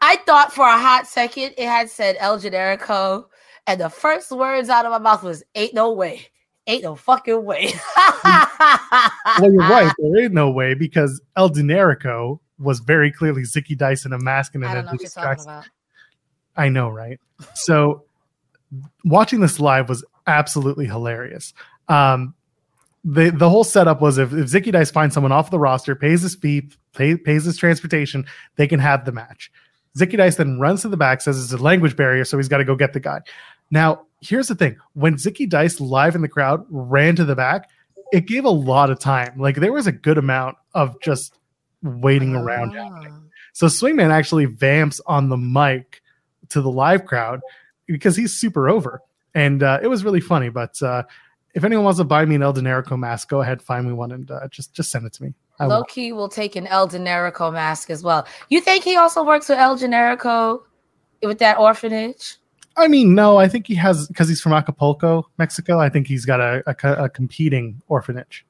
I thought for a hot second it had said El Generico, and the first words out of my mouth was "Ain't no way." Ain't no fucking way. well, you're right. There ain't no way because El Generico was very clearly Zicky Dice in a mask and an I don't know what you're talking about. I know, right? So watching this live was absolutely hilarious. Um, the the whole setup was if, if Zicky Dice finds someone off the roster, pays his fee, pay, pays his transportation, they can have the match. Zicky Dice then runs to the back, says it's a language barrier, so he's got to go get the guy. Now, here's the thing: when Zicky Dice live in the crowd ran to the back, it gave a lot of time. Like there was a good amount of just waiting around. Ah. So Swingman actually vamps on the mic to the live crowd because he's super over, and uh, it was really funny. But uh, if anyone wants to buy me an El Generico mask, go ahead, find me one, and uh, just just send it to me. I will. Loki will take an El Generico mask as well. You think he also works with El Generico with that orphanage? I mean, no, I think he has because he's from Acapulco, Mexico. I think he's got a, a, a competing orphanage.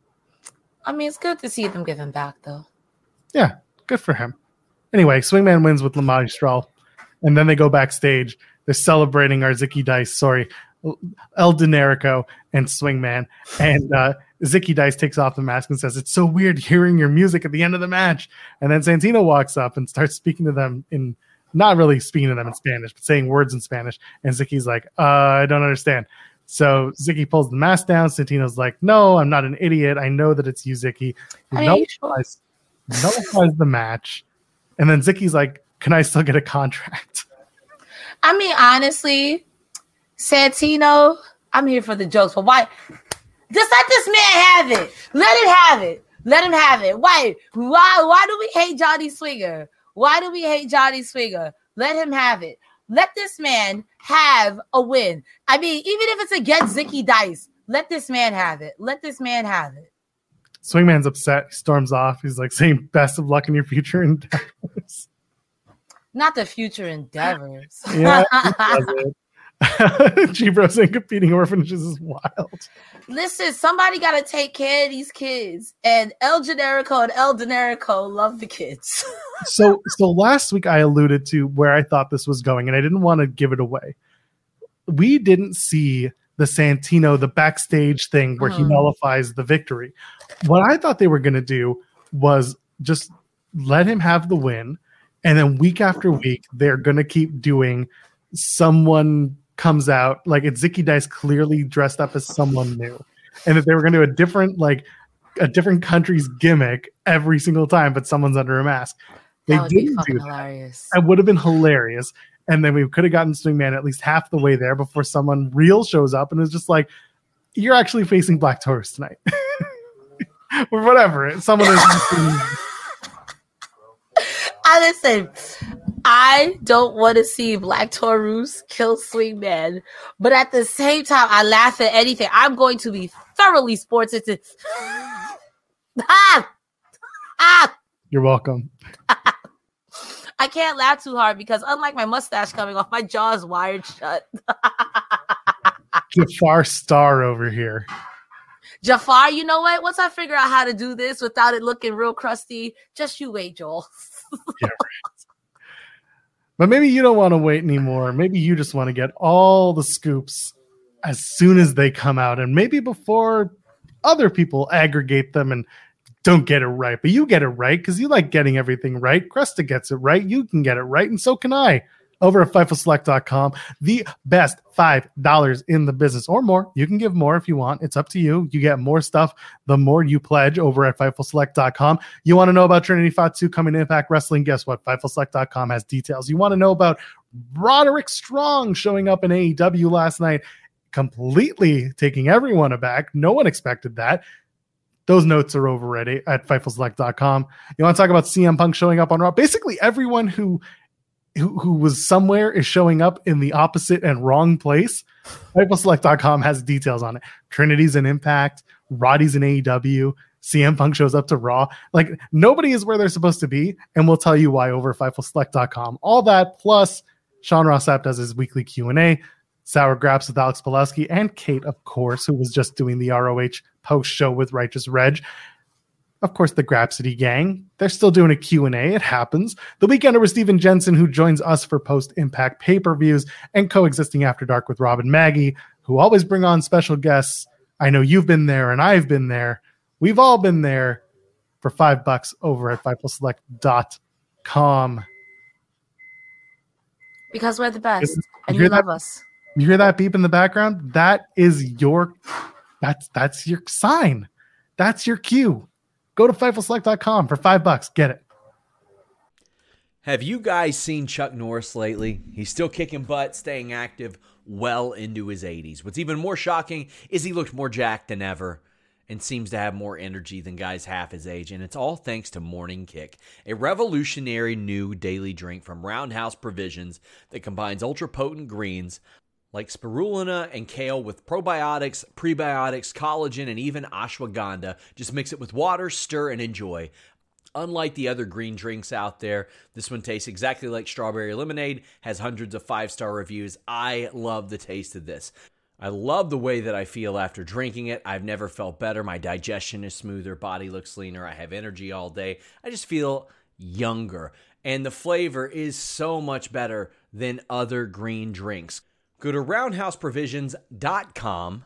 I mean, it's good to see them giving back, though. Yeah, good for him. Anyway, Swingman wins with Lamar Stroll, and then they go backstage. They're celebrating our Zicky Dice, sorry, El Generico and Swingman. And uh, Zicky Dice takes off the mask and says, It's so weird hearing your music at the end of the match. And then Santino walks up and starts speaking to them in not really speaking to them in Spanish, but saying words in Spanish. And Zicky's like, uh, I don't understand. So Zicky pulls the mask down. Santino's like, No, I'm not an idiot. I know that it's you, Zicky. Are You you nullifies, nullifies the match. And then Zicky's like, Can I still get a contract? I mean, honestly, Santino, I'm here for the jokes, but why? Just let this man have it. Let him have it. Let him have it. Why? Why? Why do we hate Johnny Swinger? Why do we hate Johnny Swinger? Let him have it. Let this man have a win. I mean, even if it's against Zicky Dice, let this man have it. Let this man have it. Swingman's upset. He storms off. He's like saying, Best of luck in your future endeavors. Not the future endeavors. yeah. G Bros and competing orphanages is wild. Listen, somebody got to take care of these kids, and El Generico and El Generico love the kids. So, so last week I alluded to where I thought this was going, and I didn't want to give it away. We didn't see the Santino, the backstage thing where he Mhm. nullifies the victory. What I thought they were going to do was just let him have the win, and then week after week they're going to keep doing someone comes out like it's Zicky Dice clearly dressed up as someone new, and that they were going to do a different like a different country's gimmick every single time, but someone's under a mask. They that would didn't do that. hilarious. That would have been hilarious. And then we could have gotten Swingman at least half the way there before someone real shows up and is just like, "You're actually facing Black Taurus tonight," or whatever. Someone is. I listen. I don't want to see Black Taurus kill Swingman, but at the same time, I laugh at anything. I'm going to be thoroughly sports into. ah, ah. You're welcome. I can't laugh too hard because unlike my mustache coming off, my jaw is wired shut. Jafar Star over here. Jafar, you know what? Once I figure out how to do this without it looking real crusty, just you wait, Joel. yeah, right. But maybe you don't want to wait anymore. Maybe you just want to get all the scoops as soon as they come out and maybe before other people aggregate them and don't get it right. But you get it right because you like getting everything right. Cresta gets it right. You can get it right. And so can I over at FightfulSelect.com. The best $5 in the business or more. You can give more if you want. It's up to you. You get more stuff the more you pledge over at FightfulSelect.com. You want to know about Trinity Fatu coming to Impact Wrestling? Guess what? FightfulSelect.com has details. You want to know about Roderick Strong showing up in AEW last night, completely taking everyone aback. No one expected that. Those notes are over at, at FightfulSelect.com. You want to talk about CM Punk showing up on Raw? Basically, everyone who who, who was somewhere is showing up in the opposite and wrong place. FightfulSelect.com has details on it. Trinity's in Impact, Roddy's in AEW, CM Punk shows up to Raw. Like nobody is where they're supposed to be, and we'll tell you why over FightfulSelect.com. All that plus Sean Ross Sapp does his weekly Q and A. Sour Graps with Alex Pulaski and Kate, of course, who was just doing the ROH post show with Righteous Reg of course, the Grapsity gang. They're still doing a Q&A. It happens. The Weekender with Steven Jensen, who joins us for post-impact pay-per-views and coexisting after dark with Rob and Maggie, who always bring on special guests. I know you've been there and I've been there. We've all been there for five bucks over at FightfulSelect.com. Because we're the best you and you love us. You hear that beep in the background? That is your that's that's your sign. That's your cue. Go to FightfulSelect.com for five bucks. Get it. Have you guys seen Chuck Norris lately? He's still kicking butt, staying active well into his 80s. What's even more shocking is he looked more jacked than ever and seems to have more energy than guys half his age. And it's all thanks to Morning Kick, a revolutionary new daily drink from Roundhouse Provisions that combines ultra potent greens, like spirulina and kale with probiotics, prebiotics, collagen, and even ashwagandha. Just mix it with water, stir, and enjoy. Unlike the other green drinks out there, this one tastes exactly like strawberry lemonade, has hundreds of five star reviews. I love the taste of this. I love the way that I feel after drinking it. I've never felt better. My digestion is smoother, body looks leaner, I have energy all day. I just feel younger. And the flavor is so much better than other green drinks. Go to roundhouseprovisions.com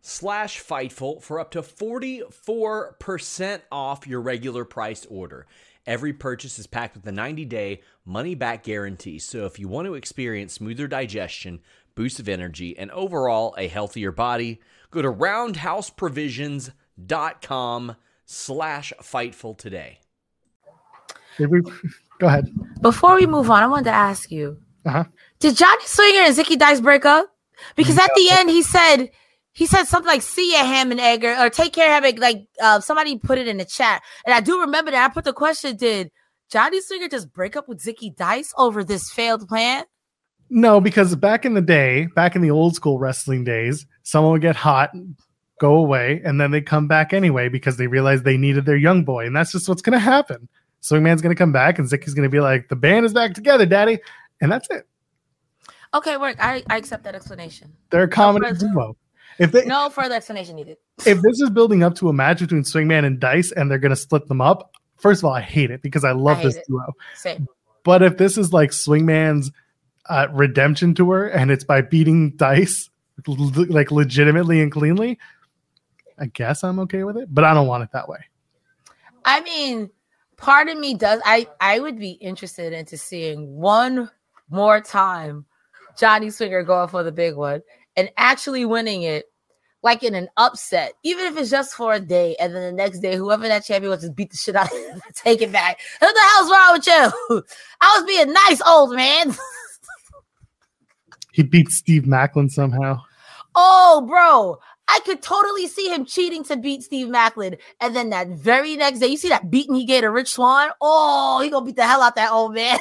slash Fightful for up to 44% off your regular priced order. Every purchase is packed with a 90-day money-back guarantee. So if you want to experience smoother digestion, boost of energy, and overall a healthier body, go to roundhouseprovisions.com slash Fightful today. Go ahead. Before we move on, I wanted to ask you. Uh-huh. Did Johnny Swinger and Zicky Dice break up? Because at the end he said he said something like "See ya, ham and egg," or, "Take care, ham and like." Uh, somebody put it in the chat, and I do remember that. I put the question: Did Johnny Swinger just break up with Zicky Dice over this failed plan? No, because back in the day, back in the old school wrestling days, someone would get hot, go away, and then they come back anyway because they realized they needed their young boy, and that's just what's going to happen. Swingman's going to come back, and Zicky's going to be like, "The band is back together, Daddy," and that's it. Okay, work. I, I accept that explanation. They're a comedy no duo. If they, no further explanation needed. If this is building up to a match between Swingman and Dice, and they're going to split them up, first of all, I hate it because I love I this it. duo. Same. But if this is like Swingman's uh, redemption tour, and it's by beating Dice like legitimately and cleanly, I guess I'm okay with it. But I don't want it that way. I mean, part of me does. I I would be interested into seeing one more time Johnny Swinger going for the big one and actually winning it like in an upset, even if it's just for a day, and then the next day, whoever that champion was just beat the shit out of him, take it back. What the hell's wrong with you? I was being nice, old man. he beat Steve Maclin somehow. Oh, bro. I could totally see him cheating to beat Steve Maclin. And then that very next day, you see that beating he gave to Rich Swann? Oh, he gonna beat the hell out that old man.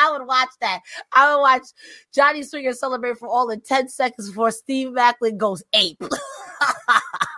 I would watch that. I would watch Johnny Swinger celebrate for all the 10 seconds before Steve Maclin goes ape.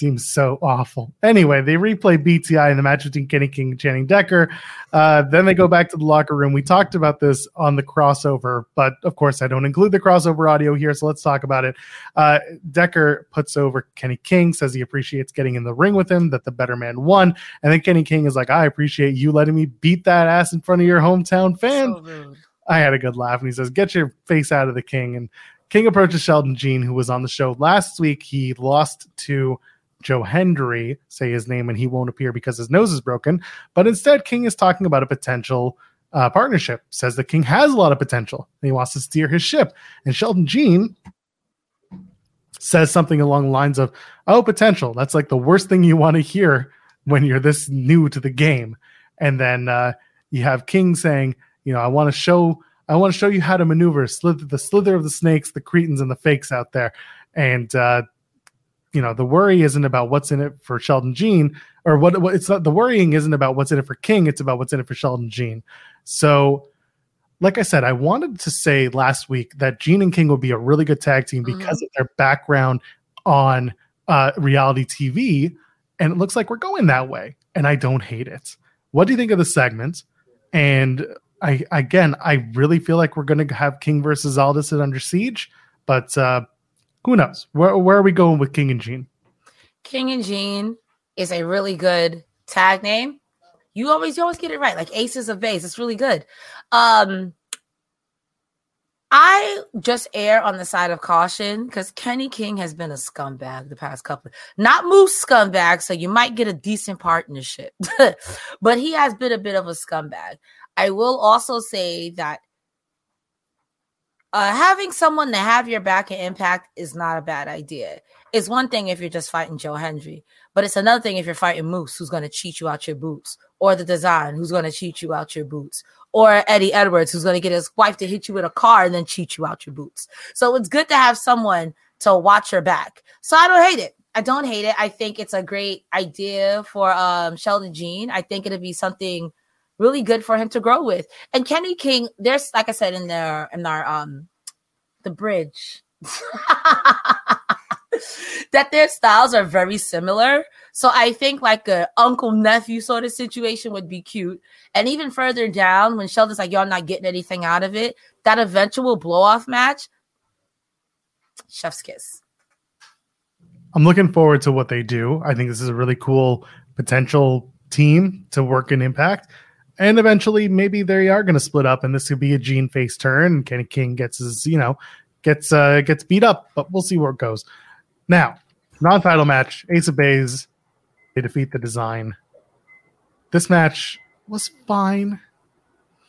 seems so awful. Anyway, they replay BTI in the match between Kenny King and Channing Decker. Uh, then they go back to the locker room. We talked about this on the crossover, but of course, I don't include the crossover audio here, so let's talk about it. Uh, Decker puts over Kenny King, says he appreciates getting in the ring with him, that the better man won. And then Kenny King is like, I appreciate you letting me beat that ass in front of your hometown fan. So I had a good laugh. And he says, Get your face out of the king. And King approaches Sheldon Jean, who was on the show last week. He lost to Joe Hendry, say his name, and he won't appear because his nose is broken. But instead, King is talking about a potential uh, partnership. Says the King has a lot of potential. And he wants to steer his ship. And Sheldon Jean says something along the lines of, "Oh, potential. That's like the worst thing you want to hear when you're this new to the game." And then uh, you have King saying, "You know, I want to show." I want to show you how to maneuver slither, the slither of the snakes, the cretins, and the fakes out there. And uh, you know, the worry isn't about what's in it for Sheldon Jean, or what, what it's not. The worrying isn't about what's in it for King. It's about what's in it for Sheldon Jean. So, like I said, I wanted to say last week that Jean and King would be a really good tag team because mm-hmm. of their background on uh, reality TV, and it looks like we're going that way, and I don't hate it. What do you think of the segment? And I again, I really feel like we're going to have King versus Aldis at Under Siege, but uh, who knows? Where where are we going with King and Jean? King and Jean is a really good tag name. You always you always get it right, like Aces of Base. It's really good. Um, I just err on the side of caution because Kenny King has been a scumbag the past couple, not Moose scumbag, so you might get a decent partnership, but he has been a bit of a scumbag. I will also say that uh, having someone to have your back and impact is not a bad idea. It's one thing if you're just fighting Joe Hendry, but it's another thing if you're fighting Moose, who's going to cheat you out your boots, or the design, who's going to cheat you out your boots, or Eddie Edwards, who's going to get his wife to hit you with a car and then cheat you out your boots. So it's good to have someone to watch your back. So I don't hate it. I don't hate it. I think it's a great idea for um, Sheldon Jean. I think it'll be something really good for him to grow with. And Kenny King, there's like I said in there in our um the bridge. that their styles are very similar. So I think like a uncle nephew sort of situation would be cute. And even further down, when Sheldon's like, y'all not getting anything out of it, that eventual blow off match, chef's kiss. I'm looking forward to what they do. I think this is a really cool potential team to work in Impact. And eventually, maybe they are going to split up, and this could be a Jean face turn. And Kenny King gets his, you know, gets uh gets beat up, but we'll see where it goes. Now, non-title match: Ace of Beys. They defeat the Design. This match was fine.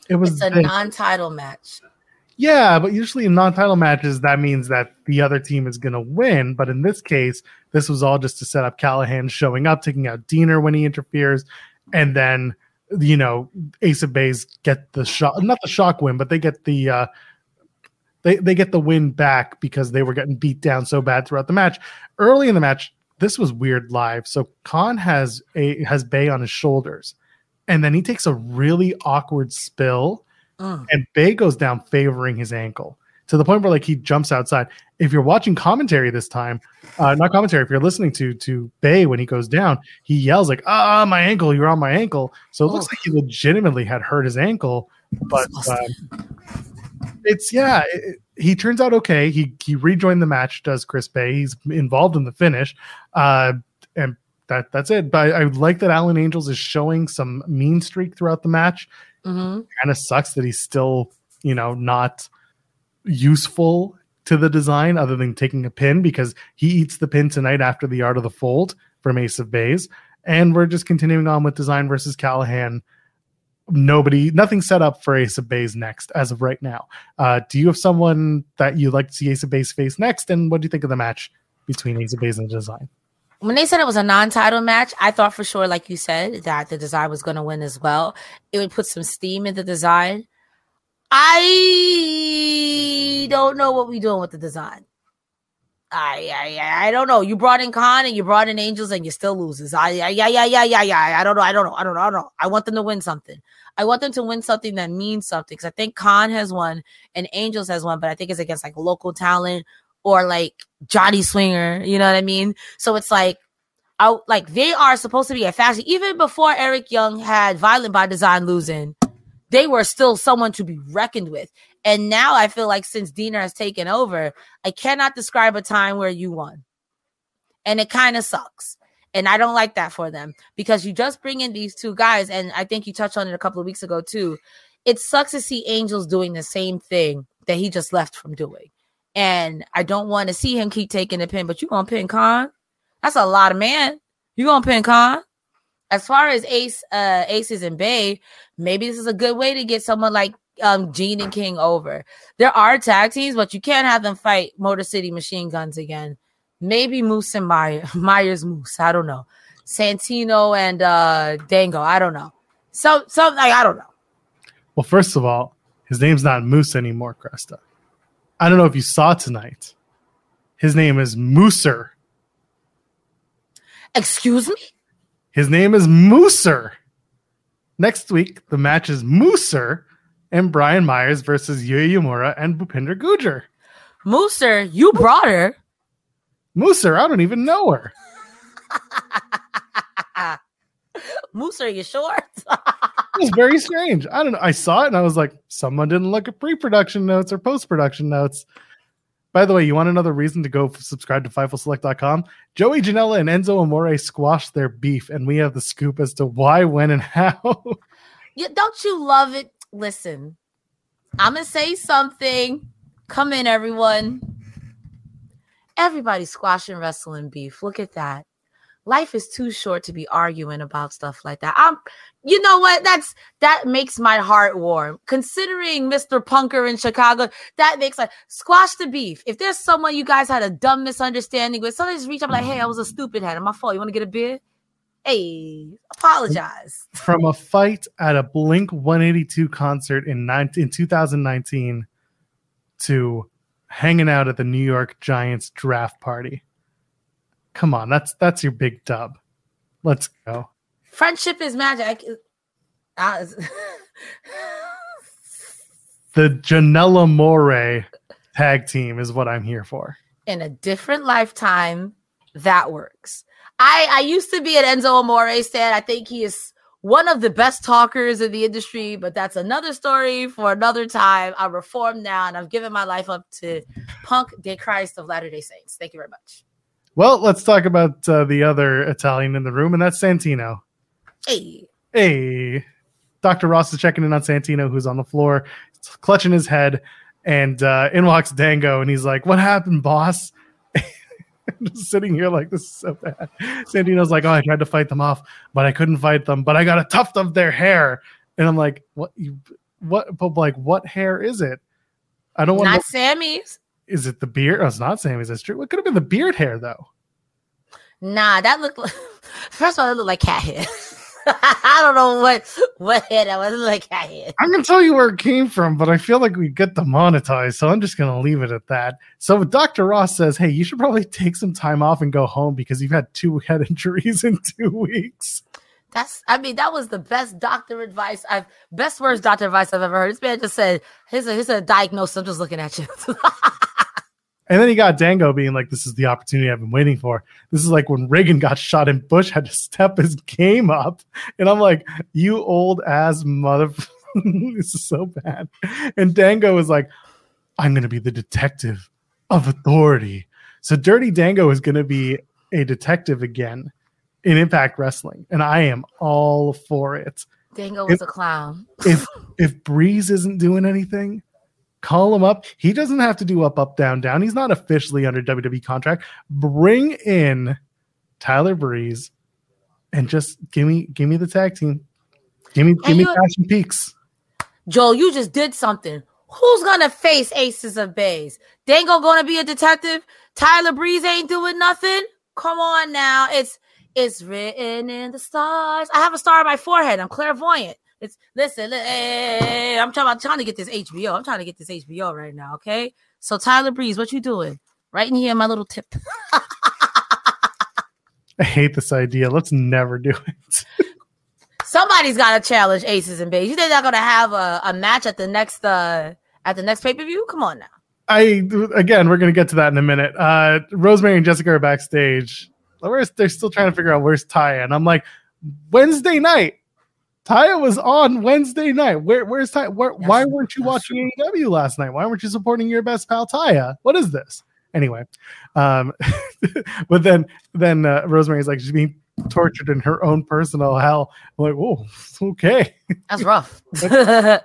It was it's a non-title match. Yeah, but usually in non-title matches, that means that the other team is going to win. But in this case, this was all just to set up Callihan showing up, taking out Deaner when he interferes, and then you know, Ace of Beys get the shock, not the shock win, but they get the uh, they they get the win back because they were getting beat down so bad throughout the match. Early in the match, this was weird live. So Kon has a has Bey on his shoulders, and then he takes a really awkward spill, uh. and Bey goes down favoring his ankle to the point where like he jumps outside. If you're watching commentary this time, uh, not commentary, if you're listening to to Bey when he goes down, he yells like, "Ah, my ankle! You're on my ankle!" So it oh. looks like he legitimately had hurt his ankle, but uh, it's yeah. It, he turns out okay. He he rejoined the match. Does Chris Bey? He's involved in the finish, uh, and that that's it. But I, I like that Alan Angels is showing some mean streak throughout the match. Mm-hmm. Kind of sucks that he's still you know not useful to the design other than taking a pin because he eats the pin tonight after the art of the fold from Ace of Beys. And we're just continuing on with design versus Callihan. Nobody, nothing set up for Ace of Beys next as of right now. Uh, do you have someone that you'd like to see Ace of Beys face next? And what do you think of the match between Ace of Bays and design? When they said it was a non-title match, I thought for sure, like you said, that the design was going to win as well. It would put some steam in the design I don't know what we're doing with the design. I, I I don't know. You brought in Kon and you brought in Angels and you still loses. I, I yeah yeah yeah yeah yeah. I don't know. I don't know. I don't know. I don't know. I want them to win something. I want them to win something that means something because I think Kon has won and Angels has won, but I think it's against like local talent or like Johnny Swinger. You know what I mean? So it's like out like they are supposed to be a faction. Even before Eric Young had Violent by Design losing, they were still someone to be reckoned with. And now I feel like since Deaner has taken over, I cannot describe a time where you won. And it kind of sucks. And I don't like that for them because you just bring in these two guys. And I think you touched on it a couple of weeks ago, too. It sucks to see Angels doing the same thing that he just left from doing. And I don't want to see him keep taking the pin, but you going to pin Kon? That's a lot of man. You going to pin Kon? As far as Ace, uh, Aces and Bay, maybe this is a good way to get someone like um Jean and King over. There are tag teams, but you can't have them fight Motor City Machine Guns again. Maybe Moose and Meyer, Myers Moose. I don't know. Santino and uh Dango. I don't know. So something like I don't know. Well, first of all, his name's not Moose anymore, Cresta. I don't know if you saw tonight. His name is Mooser. Excuse me? His name is Mooser. Next week, the match is Mooser and Brian Myers versus Yuya Uemura and Bhupinder Gujjar. Mooser, you brought her. Mooser, I don't even know her. Mooser, you sure? it was very strange. I don't know. I saw it and I was like, someone didn't look at pre-production notes or post-production notes. By the way, you want another reason to go subscribe to FightfulSelect.com? Joey Janela and Enzo Amore squashed their beef, and we have the scoop as to why, when, and how. Yeah, don't you love it? Listen, I'm gonna say something. Come in, everyone. Everybody squashing wrestling beef. Look at that. Life is too short to be arguing about stuff like that. I'm you know what? That's that makes my heart warm. Considering Mr. Punker in Chicago, that makes like squash the beef. If there's someone you guys had a dumb misunderstanding with, somebody just reach up like, hey, I was a stupid head. It's my fault. You want to get a beer? Hey, apologize. From a fight at a Blink 182 concert in 19, in 2019 to hanging out at the New York Giants draft party. Come on, that's that's your big dub. Let's go. Friendship is magic. I- uh, The Janela More tag team is what I'm here for. in a different lifetime, that works. I I used to be an Enzo Amore stan. I think he is one of the best talkers in the industry, but that's another story for another time. I'm reformed now, and I've given my life up to Punk De Christ of Latter Day Saints. Thank you very much. Well, let's talk about uh, the other Italian in the room, and that's Santino. Hey, Hey, Dr. Ross is checking in on Santino, who's on the floor, clutching his head, and uh, in walks Dango, and he's like, "What happened, boss?" Just sitting here like this is so bad. Santino's like, "Oh, I tried to fight them off, but I couldn't fight them. But I got a tuft of their hair." And I'm like, "What? You? What? But like, what hair is it? I don't want. not to Sammy's. Is it the beard? Oh, it's not Sammy's. That's true. It could have been the beard hair though. Nah, that looked like first of all, it looked like cat hair. I don't know what what hair that was. It like cat hair. I'm gonna tell you where it came from, but I feel like we get demonetized, so I'm just gonna leave it at that. So Dr. Ross says, "Hey, you should probably take some time off and go home because you've had two head injuries in two weeks." That's I mean, that was the best doctor advice I've best words doctor advice I've ever heard. This man just said, here's a here's a diagnosis. I'm just looking at you. And then you got Dango being like, "This is the opportunity I've been waiting for." This is like when Reagan got shot and Bush had to step his game up, and I'm like, "You old ass mother." this is so bad. And Dango is like, "I'm going to be the detective of authority." So Dirty Dango is going to be a detective again in Impact Wrestling, and I am all for it. Dango was a clown. If if Breeze isn't doing anything, call him up. He doesn't have to do up, up, down, down. He's not officially under WWE contract. Bring in Tyler Breeze and just give me give me the tag team. Give me give me Passion Peaks. Joel, you just did something. Who's gonna face Aces of Beys? Dango gonna be a detective? Tyler Breeze ain't doing nothing? Come on now. It's it's written in the stars. I have a star on my forehead. I'm clairvoyant. It's listen, hey, I'm trying, I'm trying to get this HBO. I'm trying to get this HBO right now. Okay. So Tyler Breeze, what you doing? Right in here, my little tip. I hate this idea. Let's never do it. Somebody's got to challenge Aces and Bays. You think they're gonna have a, a match at the next uh at the next pay per view? Come on now. I again, we're gonna get to that in a minute. Uh, Rosemary and Jessica are backstage. Where's they're still trying to figure out where's Ty, and I'm like, Wednesday night. Taya was on Wednesday night. Where where's Taya? Where, That's- why weren't you watching AEW last night? Why weren't you supporting your best pal Taya? What is this? Anyway, um, but then then uh, Rosemary's like she's being tortured in her own personal hell. I'm like, whoa, okay. That's rough.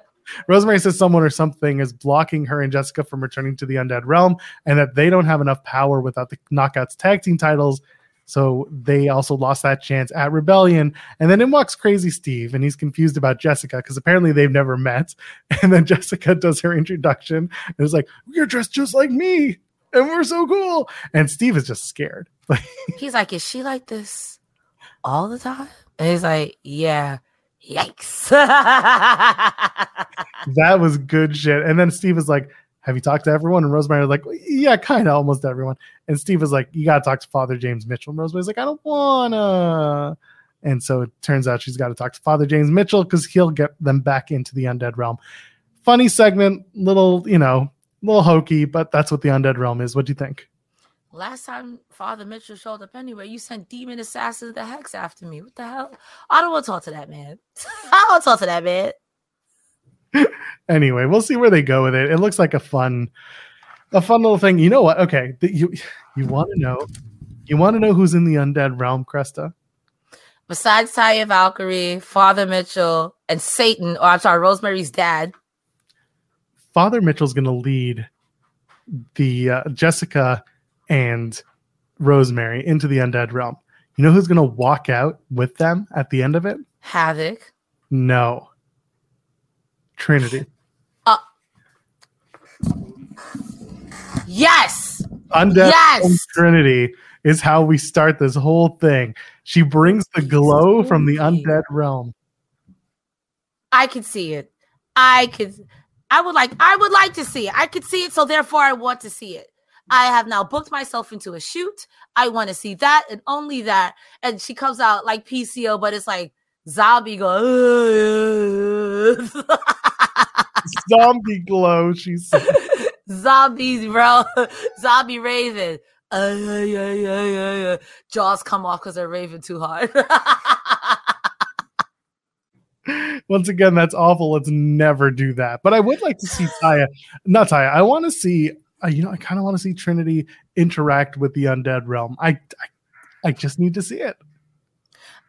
Rosemary says someone or something is blocking her and Jessica from returning to the undead realm, and that they don't have enough power without the knockouts tag team titles. So they also lost that chance at Rebellion. And then in walks Crazy Steve, and he's confused about Jessica because apparently they've never met. And then Jessica does her introduction and is like, You're dressed just like me, and we're so cool. And Steve is just scared. He's like, is she like this all the time? And he's like, yeah. Yikes. that was good shit. And then Steve is like, Have you talked to everyone? And Rosemary was like, Yeah, kind of almost everyone. And Steve was like, You got to talk to Father James Mitchell. And Rosemary's like, I don't wanna. And so it turns out she's got to talk to Father James Mitchell because he'll get them back into the undead realm. Funny segment, little, you know, little hokey, but that's what the undead realm is. What do you think? Last time Father Mitchell showed up anyway, you sent demon assassins the hex after me. What the hell? I don't want to talk to that man. I don't want to talk to that man. anyway, we'll see where they go with it. It looks like a fun, a fun little thing. You know what? Okay, you you want to know, you want to know who's in the undead realm, Cresta? Besides Taya Valkyrie, Father Mitchell, and Satan, or I'm sorry, Rosemary's dad. Father Mitchell's going to lead the uh, Jessica and Rosemary into the undead realm. You know who's going to walk out with them at the end of it? Havoc. No, Trinity. Uh, Yes. Undead Yes! Trinity is how we start this whole thing. She brings the glow from the undead realm. I could see it. I could I would like I would like to see it. I could see it, so therefore I want to see it. I have now booked myself into a shoot. I want to see that and only that. And she comes out like PCO, but it's like zombie go Zombie glow. She said. zombies, bro. Zombie Raven. Uh, yeah, yeah, yeah, yeah, yeah. Jaws come off because they're raving too hard. Once again, that's awful. Let's never do that. But I would like to see Taya, not Taya. I want to see, uh, you know, I kind of want to see Trinity interact with the undead realm. I, I, I just need to see it.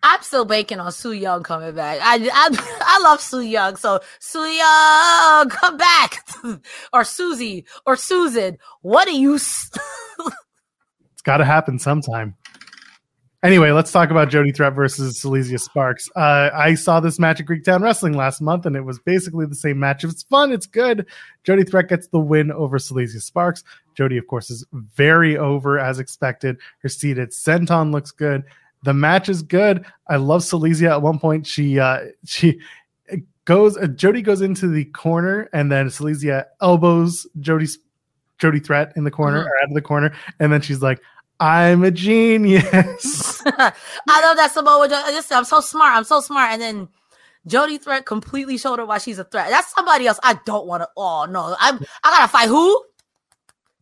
I'm still banking on Sue Young coming back. I, I I love Sue Young. So Sue Young, come back, or Susie, or Susan. What are you? s- It's got to happen sometime. Anyway, let's talk about Jody Threat versus Seleziya Sparx. Uh, I saw this match at Greektown Wrestling last month, and it was basically the same match. It's fun, it's good. Jody Threat gets the win over Seleziya Sparx. Jody, of course, is very over as expected. Her seated senton looks good. The match is good. I love Seleziya. At one point, she uh, she goes. Uh, Jody goes into the corner, and then Seleziya elbows Jody's Jody Threat in the corner Mhm. or out of the corner, and then she's like, "I'm a genius." I know that's the moment. Listen, I'm so smart. I'm so smart. And then Jody Threat completely showed her why she's a threat. That's somebody else. I don't want to. Oh no, I'm. I gotta fight who?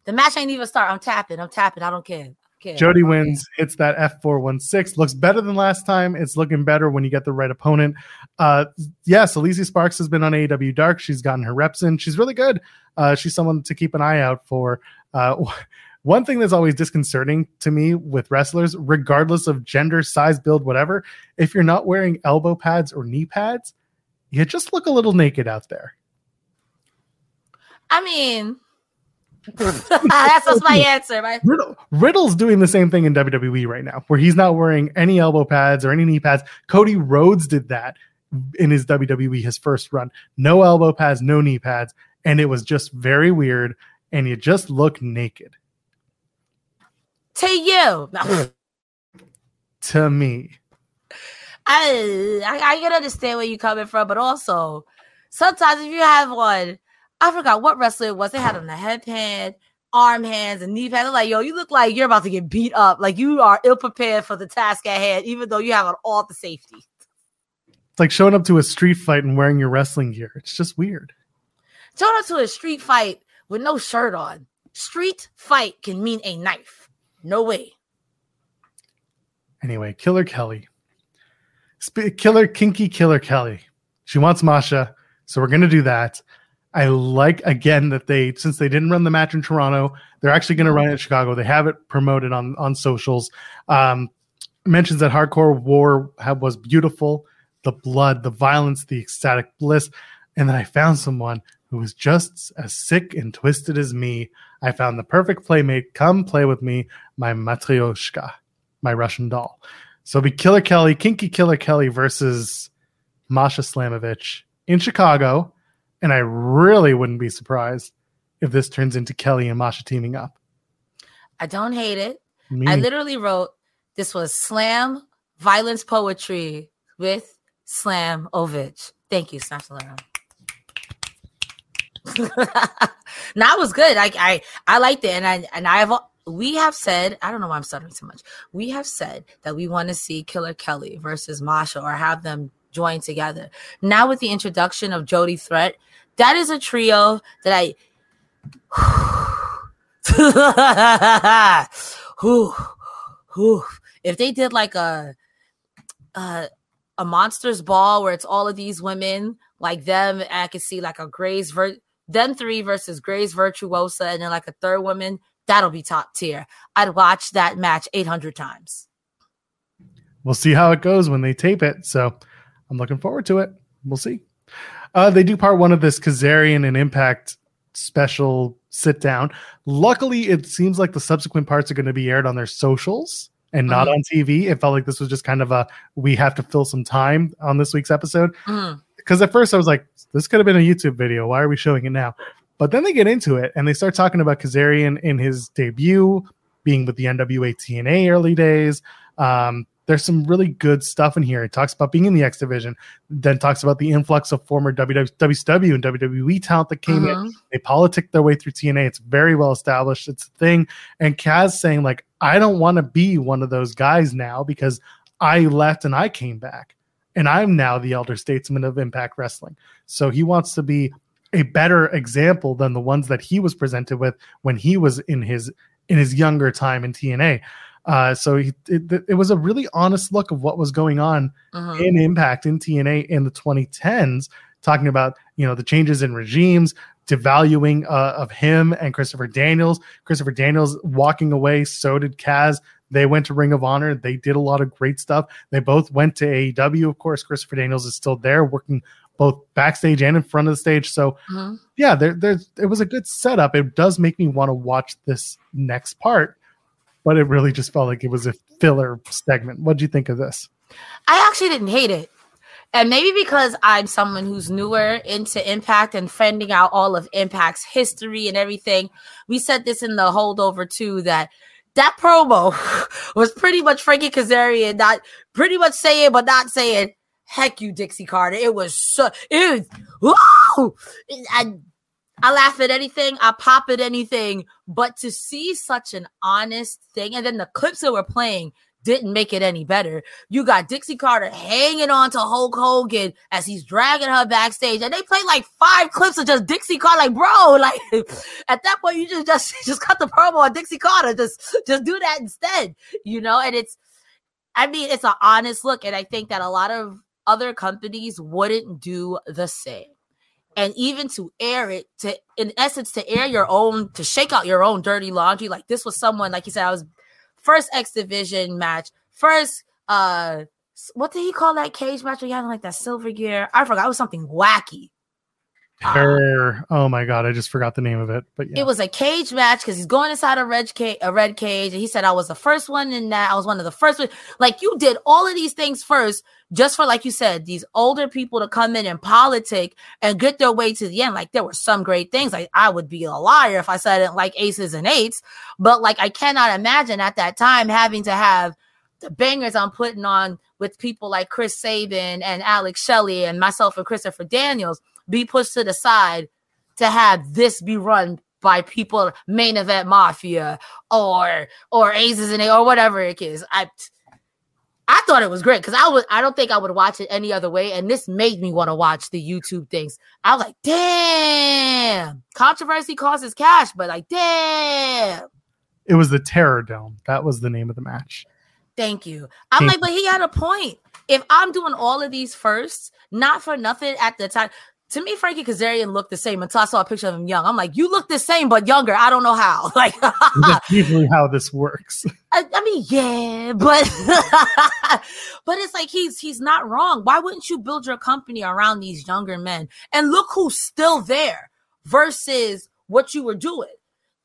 The match ain't even start. I'm tapping. I'm tapping. I don't care. Jody wins, hits that F416, looks better than last time. It's looking better when you get the right opponent. Uh, yes, Elise Sparks has been on AEW Dark. She's gotten her reps in. She's really good. Uh, she's someone to keep an eye out for. Uh, one thing that's always disconcerting to me with wrestlers, regardless of gender, size, build, whatever, if you're not wearing elbow pads or knee pads, you just look a little naked out there. I mean, Ah, that's my answer. Right? Riddle, Riddle's doing the same thing in WWE right now, where he's not wearing any elbow pads or any knee pads. Cody Rhodes did that in his WWE, his first run. No elbow pads, no knee pads. And it was just very weird. And you just look naked To you. No. to me. I, I I can understand where you're coming from, but also sometimes if you have one, I forgot what wrestler it was. They had on a headband, arm hands, and knee pads. They're like, yo, you look like you're about to get beat up. Like you are ill prepared for the task at hand, even though you have on all the safety. It's like showing up to a street fight and wearing your wrestling gear. It's just weird. Showing up to a street fight with no shirt on. Street fight can mean a knife. No way. Anyway, Killer Kelly. Sp- Killer Kinky Killer Kelly. She wants Masha, so we're gonna do that. I like again that they since they didn't run the match in Toronto, they're actually going to run it in Chicago. They have it promoted on on socials. Um, mentions that Hardcore War have, was beautiful, the blood, the violence, the ecstatic bliss, and then I found someone who was just as sick and twisted as me. I found the perfect playmate. Come play with me, my Matryoshka, my Russian doll. So it'll be Killer Kelly, Kinky Killer Kelly versus Masha Slamovich in Chicago and I really wouldn't be surprised if this turns into Kelly and Masha teaming up. I don't hate it. Me. I literally wrote this was slam violence poetry with Slam Ovich. Thank you, Smash Alarm. that was good. I I I liked it, and I and I have we have said I don't know why I'm stuttering so much. We have said that we want to see Killer Kelly versus Masha or have them join together. Now with the introduction of Jody Threat, that is a trio that I. whew, whew. If they did like a, a a monsters ball where it's all of these women like them, I could see like a Grace ver- them three versus Grace Virtuosa, and then like a third woman. That'll be top tier. I'd watch that match 800 times. We'll see how it goes when they tape it. So I'm looking forward to it. We'll see. Uh, they do part one of this Kazarian and Impact special sit down. Luckily, it seems like the subsequent parts are going to be aired on their socials and not mm-hmm. on TV. It felt like this was just kind of a we have to fill some time on this week's episode. Because mm-hmm. at first I was like, this could have been a YouTube video. Why are we showing it now? But then they get into it and they start talking about Kazarian in his debut, being with the NWA TNA early days, um, there's some really good stuff in here. It talks about being in the X division, then talks about the influx of former WCW and WWE talent that came uh-huh. in. They politicked their way through TNA. It's very well established. It's a thing. And Kaz saying like, I don't want to be one of those guys now because I left and I came back, and I'm now the elder statesman of Impact Wrestling. So he wants to be a better example than the ones that he was presented with when he was in his in his younger time in TNA. Uh, so he, it, it, was a really honest look of what was going on uh-huh. in Impact in TNA in the 2010s, talking about you know the changes in regimes, devaluing uh, of him and Christopher Daniels. Christopher Daniels walking away. So did Kaz. They went to Ring of Honor. They did a lot of great stuff. They both went to AEW. Of course, Christopher Daniels is still there working both backstage and in front of the stage. So, uh-huh. yeah, there, there's it was a good setup. It does make me want to watch this next part but it really just felt like it was a filler segment. What do you think of this? I actually didn't hate it. And maybe because I'm someone who's newer into Impact and finding out all of Impact's history and everything, we said this in the holdover too that that promo was pretty much Frankie Kazarian not pretty much saying but not saying heck you Dixie Carter. It was so it was whoa! And I laugh at anything, I pop at anything, but to see such an honest thing, and then the clips that were playing didn't make it any better. You got Dixie Carter hanging on to Hulk Hogan as he's dragging her backstage, and they play like five clips of just Dixie Carter. Like, bro, like at that point, you just just just cut the promo on Dixie Carter. Just just do that instead, you know. And it's, I mean, it's an honest look, and I think that a lot of other companies wouldn't do the same and even to air it to in essence to air your own to shake out your own dirty laundry. Like this was someone like you said i was first x division match first uh what did he call that cage match had like that silver gear? I forgot. It was something wacky Ah. her, oh my god, I just forgot the name of it. But yeah. it was a cage match because he's going inside a red cage, a red cage, and he said I was the first one in that. I was one of the first. One. Like you did all of these things first, just for like you said, these older people to come in and politic and get their way to the end. Like there were some great things. Like I would be a liar if I said it like aces and eights, but like I cannot imagine at that time having to have the bangers I'm putting on with people like Chris Sabin and Alex Shelley and myself and Christopher Daniels be pushed to the side to have this be run by people main event mafia or or aces and a or whatever it is. I I thought it was great because I was I don't think I would watch it any other way. And this made me want to watch the YouTube things. I was like, damn, controversy causes cash, but like, damn. It was the Terror Dome. That was the name of the match. Thank you. I'm Thank like, but he had a point. If I'm doing all of these first, not for nothing at the time. To me, Frankie Kazarian looked the same until I saw a picture of him young. I'm like, you look the same, but younger. I don't know how. Like, That's usually how this works. I, I mean, yeah, but but it's like he's he's not wrong. Why wouldn't you build your company around these younger men? And look who's still there versus what you were doing.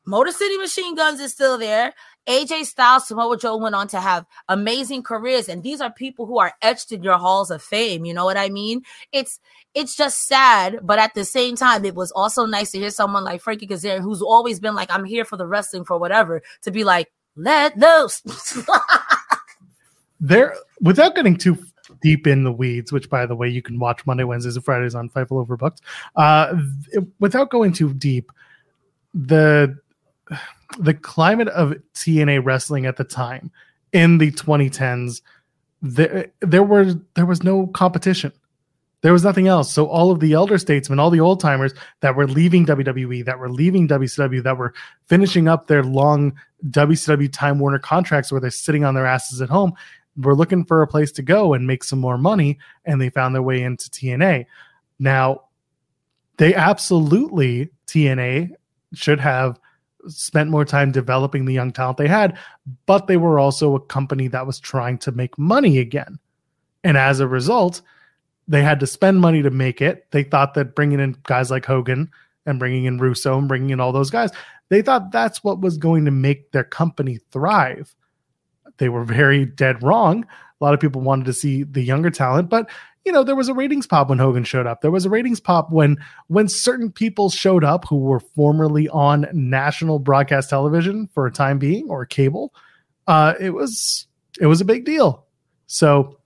Motor City Machine Guns is still there. AJ Styles, Samoa Joe went on to have amazing careers, and these are people who are etched in your halls of fame. You know what I mean? It's it's just sad, but at the same time, it was also nice to hear someone like Frankie Kazarian, who's always been like, "I'm here for the wrestling for whatever," to be like, "Let loose." there without getting too deep in the weeds which by the way you can watch monday wednesdays and fridays on fightful overbooked uh th- without going too deep the the climate of tna wrestling at the time in the 2010s there there were there was no competition there was nothing else so all of the elder statesmen all the old timers that were leaving wwe that were leaving wcw that were finishing up their long wcw time warner contracts where they're sitting on their asses at home were looking for a place to go and make some more money and they found their way into TNA. Now, they absolutely TNA should have spent more time developing the young talent they had, but they were also a company that was trying to make money again. And as a result, they had to spend money to make it. They thought that bringing in guys like Hogan and bringing in Russo and bringing in all those guys, they thought that's what was going to make their company thrive they were very dead wrong. A lot of people wanted to see the younger talent, but you know, there was a ratings pop when Hogan showed up. There was a ratings pop when when certain people showed up who were formerly on national broadcast television for a time being or cable. Uh, it was it was a big deal. So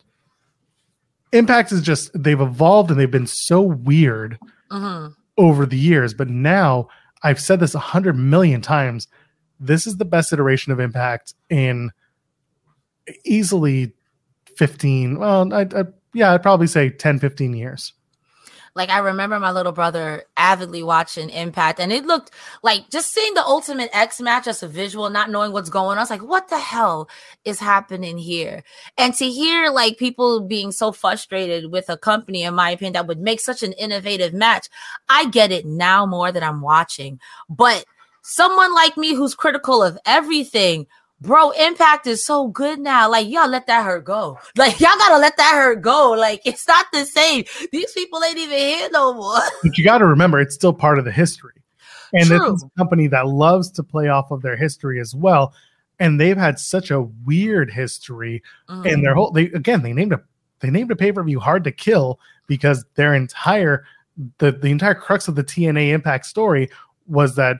Impact is just they've evolved and they've been so weird Mhm. over the years. But now I've said this a hundred million times. This is the best iteration of Impact in easily 15 well I, I, yeah i'd probably say 10 15 years Like I remember my little brother avidly watching Impact, and it looked like just seeing the Ultimate X match as a visual, not knowing what's going on. I was like, "What the hell is happening here?" And to hear like people being so frustrated with a company, in my opinion, that would make such an innovative match, I get it now more that I'm watching. But someone like me who's critical of everything. Bro, Impact is so good now. Like, y'all let that hurt go. Like, y'all gotta let that hurt go. Like, it's not the same. These people ain't even here no more. but you got to remember it's still part of the history and this True. is a company that loves to play off of their history as well and they've had such a weird history Mm. and their whole they again they named a they named a pay-per-view hard to kill because their entire the the entire crux of the TNA impact story was that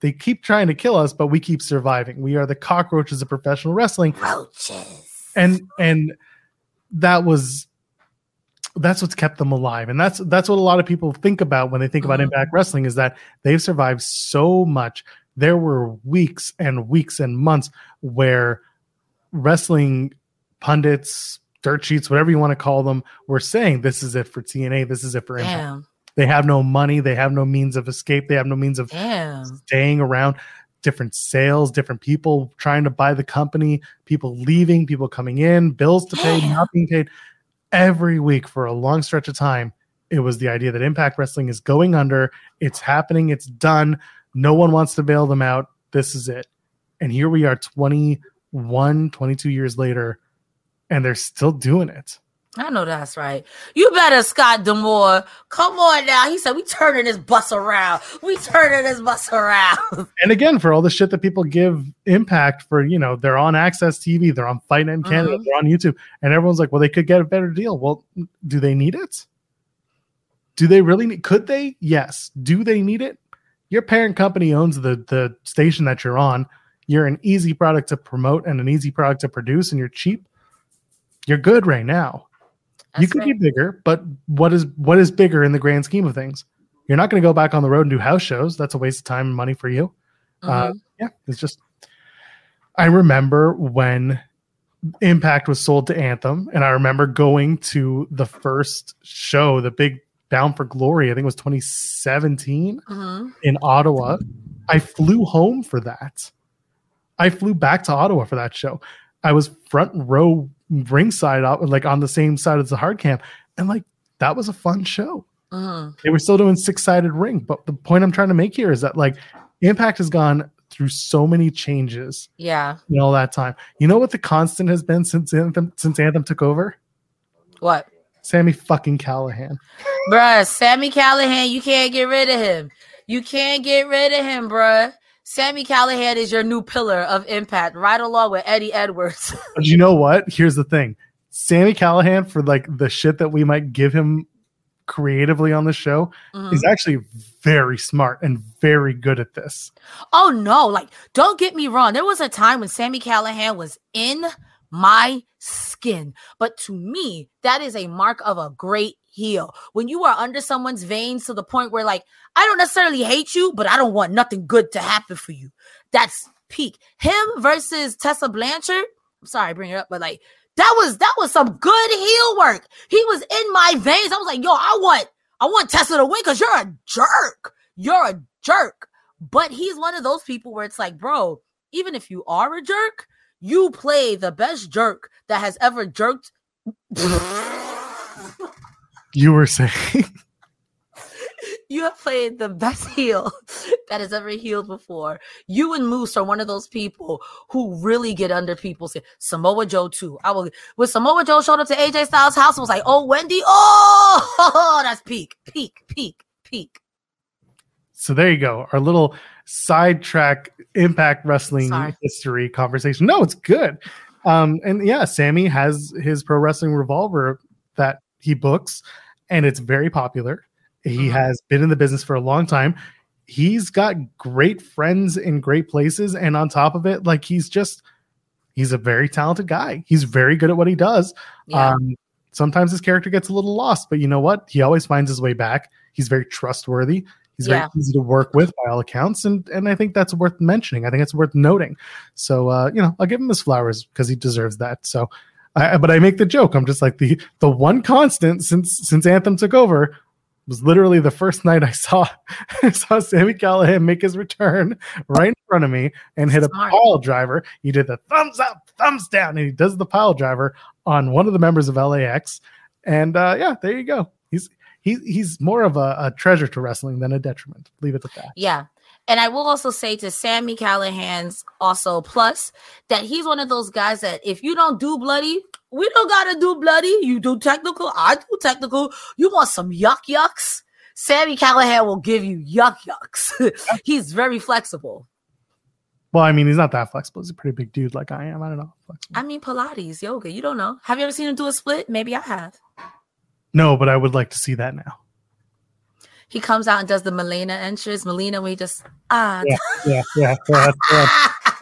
they keep trying to kill us but we keep surviving. We are the cockroaches of professional wrestling. Roaches. and and that was that's what's kept them alive. And that's that's what a lot of people think about when they think about Mhm. impact wrestling is that they've survived so much. There were weeks and weeks and months where wrestling pundits dirt sheets whatever you want to call them were saying this is it for tna this is it for impact they have no money. They have no means of escape. They have no means of damn. staying around. Different sales different people trying to buy the company people leaving people coming in bills to pay not being paid. Every week for a long stretch of time it was the idea that impact wrestling is going under. It's happening. It's done. No one wants to bail them out. This is it. And here we are 21 22 years later and they're still doing it I know that's right. You better, Scott D'Amore. Come on now. He said, We turning this bus around. We turning this bus around. and again for all the shit that people give impact for you know they're on access tv they're on fight in canada Mhm. they're on youtube and everyone's like well they could get a better deal well do they need it do they really need could they yes do they need it your parent company owns the the station that you're on you're an easy product to promote and an easy product to produce and you're cheap you're good right now you could right. be bigger but what is what is bigger in the grand scheme of things you're not going to go back on the road and do house shows that's a waste of time and money for you uh, Mhm. yeah, it's just. I remember when Impact was sold to Anthem, and I remember going to the first show, the big Bound for Glory. I think it was 2017 Mhm. in Ottawa. I flew home for that. I flew back to Ottawa for that show. I was front row ringside like on the same side as the hard camp. And like that was a fun show. Mhm. They were still doing six sided ring. But the point I'm trying to make here is that like Impact has gone through so many changes Yeah. in all that time. You know what the constant has been since Anthem since Anthem took over? What? Sami fucking Callihan. Bruh, Sami Callihan, you can't get rid of him. You can't get rid of him, bruh. Sami Callihan is your new pillar of impact, right along with Eddie Edwards. But you know what? Here's the thing. Sami Callihan, for like the shit that we might give him creatively on the show, Mhm. is actually very smart and very good at this. Oh no, like don't get me wrong. There was a time when Sami Callihan was in my skin. But to me, that is a mark of a great heel. When you are under someone's veins to the point where like I don't necessarily hate you, but I don't want nothing good to happen for you. That's peak. Him versus Tessa Blanchard. I'm sorry, I bring it up, but like that was that was some good heel work. He was in my veins. I was like, yo, I want I want Tessa to win because you're a jerk. You're a jerk. But he's one of those people where it's like, bro, even if you are a jerk, you play the best jerk that has ever jerked. You were saying you have played the best heel that has ever healed before. You and Moose are one of those people who really get under people's skin. Samoa Joe too. I will. When Samoa Joe showed up to AJ Styles' house and was like, "Oh, Wendy, oh, that's peak, peak, peak, peak." so. There you go. Our little sidetrack Impact Wrestling Sorry. history conversation. No, it's good. Um, and yeah, Sami has his pro wrestling revolver he books, and it's very popular. He Mhm. has been in the business for a long time. He's got great friends in great places, and on top of it, like he's just he's a very talented guy. He's very good at what he does. Yeah, Um, sometimes his character gets a little lost, but you know what? He always finds his way back. He's very trustworthy. He's very easy to work with by all accounts, and and I think that's worth mentioning. I think it's worth noting. So uh, you know, I'll give him his flowers because he deserves that. So, I, but I make the joke. I'm just like the the one constant since since Anthem took over was literally the first night I saw I saw Sami Callihan make his return right in front of me and hit a pile driver. He did the thumbs up, thumbs down, and he does the pile driver on one of the members of LAX. And uh, yeah, there you go. He's he's he's more of a, a treasure to wrestling than a detriment. Leave it at that. yeah. And I will also say to Sami Callihan's also plus that he's one of those guys that if you don't do bloody, we don't gotta do bloody. You do technical, I do technical. You want some yuck yucks? Sami Callihan will give you yuck yucks. he's very flexible. Well, I mean, he's not that flexible. He's a pretty big dude like I am. I don't know. Flexible. I mean, Pilates, yoga. You don't know. Have you ever seen him do a split? Maybe I have. No, but I would like to see that now. He comes out and does the Melina entrance. Melina, we just ah. Yeah, yeah, yeah. yeah, yeah.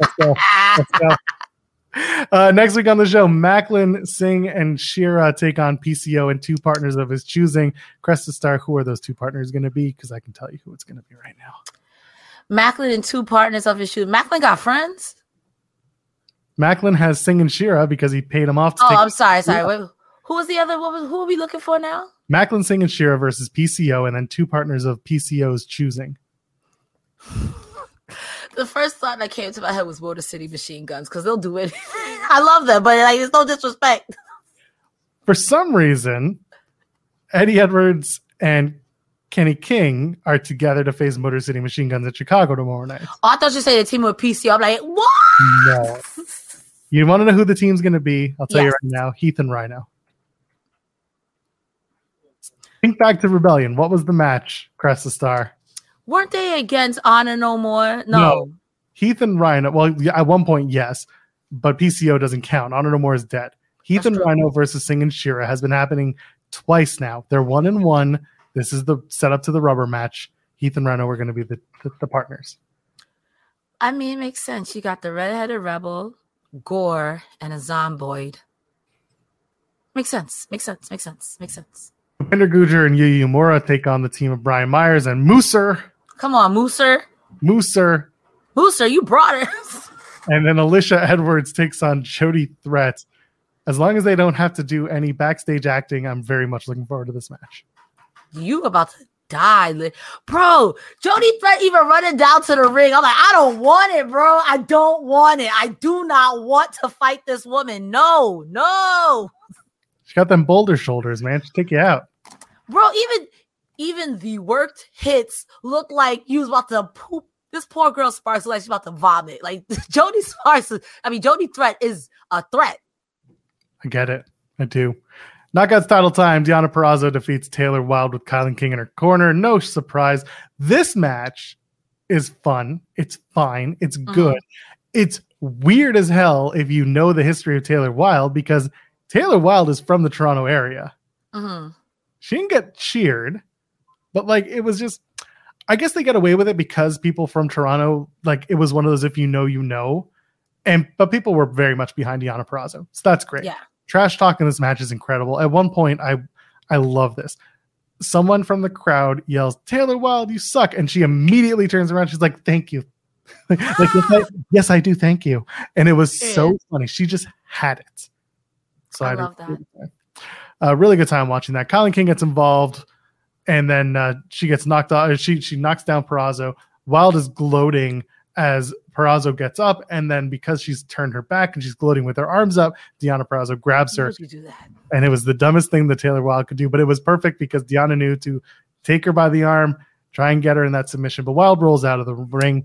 Let's go. Let's go. Uh, next week on the show, Maclin, Singh, and Shera take on PCO and two partners of his choosing. Cresta Starr, who are those two partners going to be? Because I can tell you who it's going to be right now. Maclin and two partners of his shoot. Maclin got friends. Maclin has Singh and Shera because he paid him off to Oh, take I'm sorry, sorry. Yeah. Wait, who was the other? What was, who are we looking for now? Maclin, Singh, and Shera versus PCO, and then two partners of PCO's choosing. The first thought that came to my head was Motor City Machine Guns because they'll do it. I love them, but like, it's no disrespect. For some reason, Eddie Edwards and Kenny King are together to face Motor City Machine Guns at Chicago tomorrow night. Oh, I thought you said the team with PCO. I'm like, what? No. You want to know who the team's going to be? I'll tell you right now Heath and Rhino. Think back to Rebellion. What was the match, Crest the Star? Weren't they against Honor No More? No. No. Heath and Rhino. Well, at one point, yes, but PCO doesn't count. Honor No More is dead. Heath That's and true. Rhino versus Singh and Shera has been happening twice now. They're one and one. This is the setup to the rubber match. Heath and Rhino are going to be the, the, the partners. I mean, it makes sense. You got the redheaded rebel, Gore, and a zomboid. Makes sense. Makes sense. Makes sense. Makes sense. Bhupinder Gujjar and Yuya Uemura take on the team of Brian Myers and Mooser. Come on, Mooser. Mooser. Mooser, you brought it. And then Alicia Edwards takes on Jody Threat. As long as they don't have to do any backstage acting, I'm very much looking forward to this match. you about to die. Bro, Jody Threat even running down to the ring. I'm like, I don't want it, bro. I don't want it. I do not want to fight this woman. No, no. She got them boulder shoulders, man. She take you out. Bro, even even the worked hits look like you was about to poop. This poor girl Sparx like she's about to vomit. Like Jody Sparks, I mean Jody Threat is a threat. I get it. I do. Knockouts title time. Deonna Purrazzo defeats Taylor Wilde with Kilynn King in her corner. No surprise. This match is fun. It's fine. It's Mhm. good. It's weird as hell if you know the history of Taylor Wilde because Taylor Wilde is from the Toronto area. Mhm. She didn't get cheered, but like it was just I guess they got away with it because people from Toronto, like it was one of those if you know, you know. And but people were very much behind Deonna Purrazzo. So that's great. Yeah. Trash talk in this match is incredible. At one point, I I love this. Someone from the crowd yells, Taylor Wilde, you suck. And she immediately turns around. She's like, Thank you. like, yes, I, yes, I do. Thank you. And it was so funny. She just had it. So I a love that. Really good time. Uh, really good time watching that. Kilynn King gets involved, and then uh, she gets knocked out. She she knocks down Purrazzo. Wilde is gloating as Purrazzo gets up, and then because she's turned her back and she's gloating with her arms up, Deonna Purrazzo grabs her, you do that? and it was the dumbest thing that Taylor Wilde could do, but it was perfect because Deonna knew to take her by the arm, try and get her in that submission. But Wilde rolls out of the ring.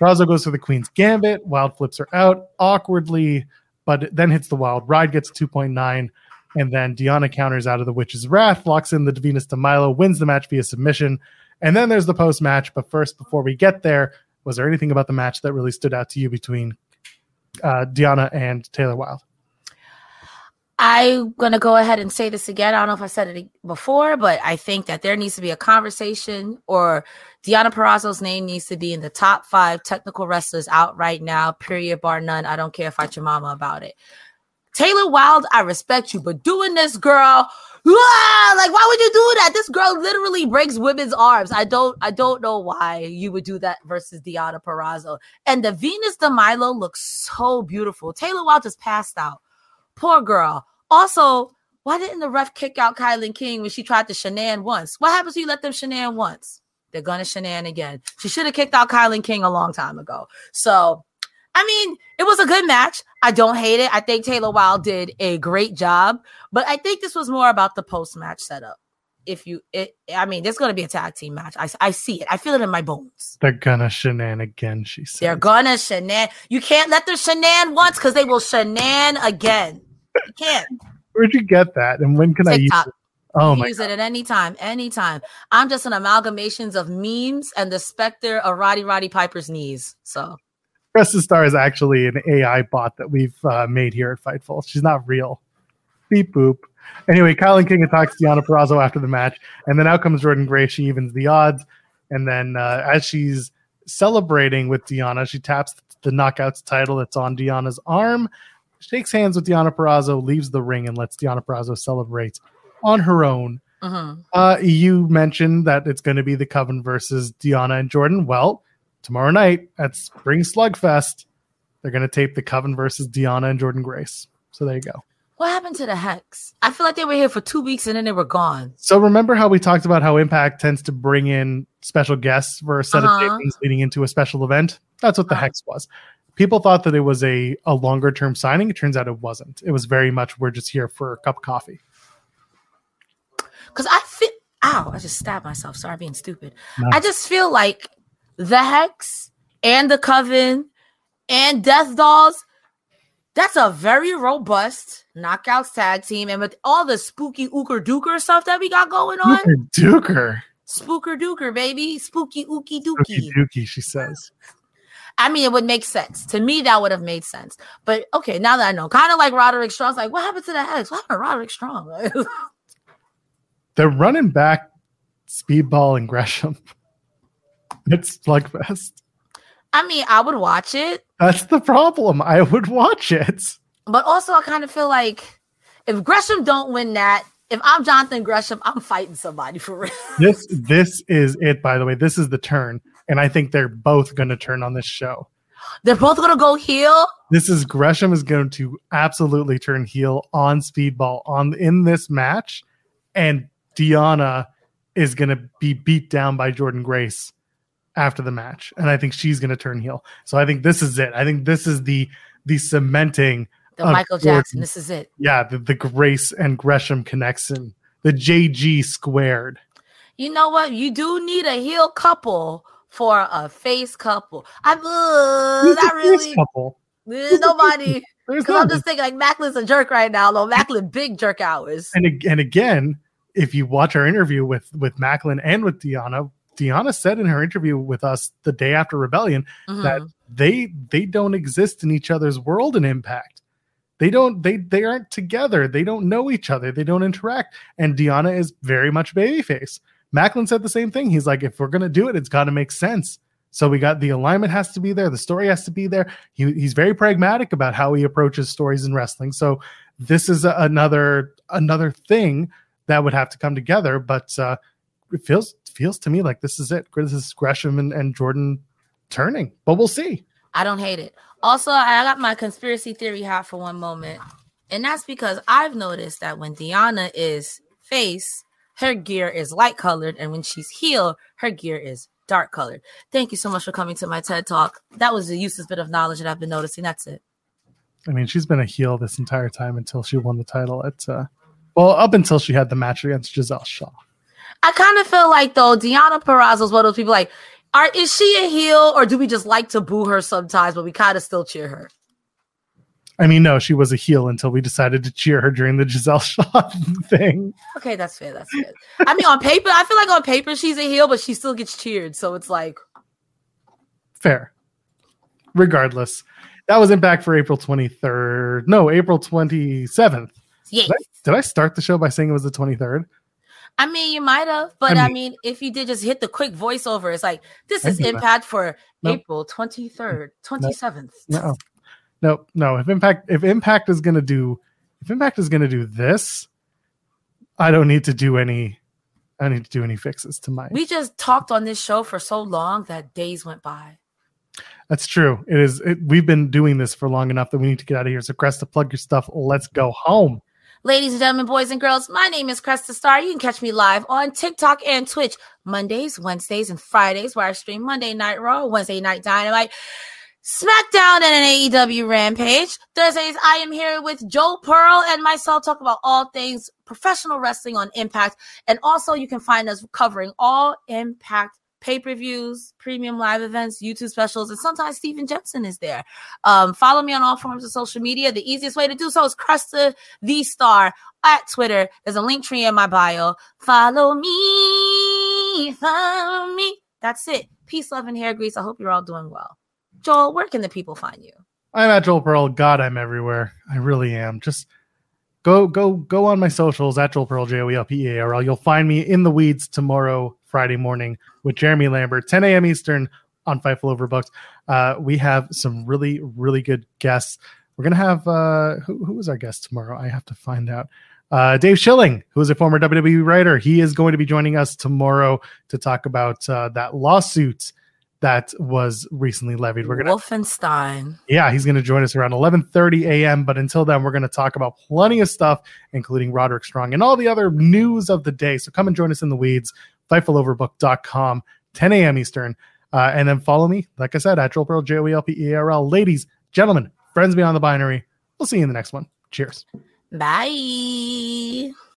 Purrazzo goes for the Queen's Gambit. Wilde flips her out awkwardly, but then hits the Wild Ride, gets 2.9. And then Deonna counters out of the Witch's Wrath, locks in the Venus de Milo, wins the match via submission. And then there's the post match. But first, before we get there, was there anything about the match that really stood out to you between uh, Deonna and Taylor Wilde? I'm gonna go ahead and say this again. I don't know if I said it before, but I think that there needs to be a conversation, or Deonna Purrazzo's name needs to be in the top five technical wrestlers out right now. Period, bar none. I don't care if I your mama about it. Taylor Wilde, I respect you, but doing this, girl, ah, like why would you do that? This girl literally breaks women's arms. I don't, I don't know why you would do that versus Deonna Purrazzo. And the Venus de Milo looks so beautiful. Taylor Wilde just passed out. Poor girl. Also, why didn't the ref kick out Kilynn King when she tried to shenan once? What happens when you let them shenan once? They're gonna shenan again. She should have kicked out Kilynn King a long time ago. So, I mean, it was a good match. I don't hate it. I think Taylor Wilde did a great job, but I think this was more about the post match setup. If you, it, I mean, there's gonna be a tag team match. I, I see it. I feel it in my bones. They're gonna shenan again, she said. They're gonna shenan. You can't let them shenan once because they will shenan again. You can't. Where'd you get that? And when can I use it? Oh my use it at any time, anytime. I'm just an amalgamations of memes and the specter of Roddy Roddy Piper's knees. So Cresta Starr is actually an AI bot that we've uh, made here at Fightful. She's not real. Beep boop. Anyway, Kilynn King attacks Deonna Purrazzo after the match, and then out comes Jordynne Gray. She evens the odds, and then uh, as she's celebrating with Deonna, she taps the knockouts title that's on Deonna's arm, shakes hands with Deonna Purrazzo, leaves the ring, and lets Deonna Purrazzo celebrate on her own. mhm. Uh, you mentioned that it's going to be the Coven versus Deonna and Jordynne. Well, tomorrow night at Spring Slugfest, they're going to tape the Coven versus Deonna and Jordynne Grace. So there you go. what happened to the Hex? I feel like they were here for two weeks and then they were gone. So remember how we talked about how Impact tends to bring in special guests for a set Uh-huh. of tapings leading into a special event? That's what the Uh-huh. Hex was. People thought that it was a, a longer term signing. It turns out it wasn't. It was very much we're just here for a cup of coffee. Because I feel, ow, I just stabbed myself. Sorry, being stupid. No. I just feel like the Hex and the Coven and Death Dolls, that's a very robust knockouts tag team. And with all the spooky ooker dooker stuff that we got going on, Duker, Duker. spooker dooker, baby, spooky ookie Dookie dookie. Dookie, she says. I mean, it would make sense. To me, that would have made sense. But okay, now that I know, kind of like Roderick Strong's like, what happened to the Hex? What happened to Roderick Strong? They're running back Speedball and Gresham. It's Slugfest. I mean, I would watch it. That's the problem. I would watch it. But also, I kind of feel like if Gresham don't win that, if I'm Jonathan Gresham, I'm fighting somebody for real. This this is it, by the way. This is the turn. And I think they're both gonna turn on this show. They're both gonna go heel. This is Gresham is going to absolutely turn heel on Speedball on in this match, and Deanna is going to be beat down by Jordynne Grace after the match, and I think she's going to turn heel. So I think this is it. I think this is the the cementing the Michael Jordan. Jackson. This is it. Yeah, the, the Grace and Gresham connection, the JG squared. You know what? You do need a heel couple for a face couple. I'm uh, not really couple. Uh, nobody. Because I'm just thinking like Maclin's a jerk right now. Though Maclin big jerk hours. And and again, if you watch our interview with with Maclin and with Deonna, Deonna said in her interview with us the day after Rebellion mm-hmm. that they they don't exist in each other's world in Impact. They don't they they aren't together. They don't know each other. They don't interact. And Deonna is very much babyface. Maclin said the same thing. He's like, if we're gonna do it, it's got to make sense. So we got the alignment has to be there, the story has to be there. He, he's very pragmatic about how he approaches stories in wrestling. So this is a, another another thing that would have to come together. But uh, it feels feels to me like this is it. This is Gresham and, and Jordynne turning, but we'll see. I don't hate it. Also, I got my conspiracy theory hat for one moment, and that's because I've noticed that when Deonna is face, her gear is light colored, and when she's heel, her gear is dark colored. Thank you so much for coming to my TED talk. That was a useless bit of knowledge that I've been noticing. That's it. I mean, she's been a heel this entire time until she won the title at uh, well, up until she had the match against Giselle Shaw. I kind of feel like though Deonna Purrazzo is one of those people like, are is she a heel or do we just like to boo her sometimes, but we kind of still cheer her? I mean, no, she was a heel until we decided to cheer her during the Giselle Shaw thing. Okay, that's fair. That's fair. I mean, on paper, I feel like on paper she's a heel, but she still gets cheered. So it's like fair. Regardless, that was Impact for April 23rd. No, April 27th. Yes. Did I, did I start the show by saying it was the 23rd? I mean, you might have, but I mean, I mean, if you did just hit the quick voiceover, it's like this is Impact that. for. April 23rd, 27th. No. No, no. If Impact if Impact is gonna do if Impact is gonna do this, I don't need to do any I need to do any fixes to my We just talked on this show for so long that days went by. That's true. It is it, we've been doing this for long enough that we need to get out of here. So Cresta, plug your stuff. Let's go home. Ladies and gentlemen, boys and girls, my name is Cresta Starr. You can catch me live on TikTok and Twitch Mondays, Wednesdays, and Fridays, where I stream Monday Night Raw, Wednesday Night Dynamite, SmackDown, and an AEW Rampage. Thursdays, I am here with Joe Pearl and myself talk about all things professional wrestling on Impact. And also, you can find us covering all Impact pay per views, premium live events, YouTube specials, and sometimes Steven Jensen is there. Um, follow me on all forms of social media. The easiest way to do so is Cresta the Star at Twitter. There's a link tree in my bio. Follow me, follow me. That's it. Peace, love, and hair grease. I hope you're all doing well. Joel, where can the people find you? I'm at Joel Pearl. God, I'm everywhere. I really am. Just go, go, go on my socials at Joel Pearl, J O E L P E A R L. You'll find me in the weeds tomorrow Friday morning with Jeremy Lambert, 10 a.m. Eastern on Fightful Overbooked. Uh, we have some really, really good guests. We're gonna have uh, who, who is our guest tomorrow? I have to find out. Uh, Dave Schilling, who is a former WWE writer, he is going to be joining us tomorrow to talk about uh, that lawsuit that was recently levied. We're gonna Wolfenstein. Yeah, he's going to join us around 11:30 a.m. But until then, we're going to talk about plenty of stuff, including Roderick Strong and all the other news of the day. So come and join us in the weeds. FightfulOverbook.com, 10 a.m. Eastern. Uh, and then follow me, like I said, at Joel Pearl, J O E L P E R L. Ladies, gentlemen, friends beyond the binary. We'll see you in the next one. Cheers. Bye.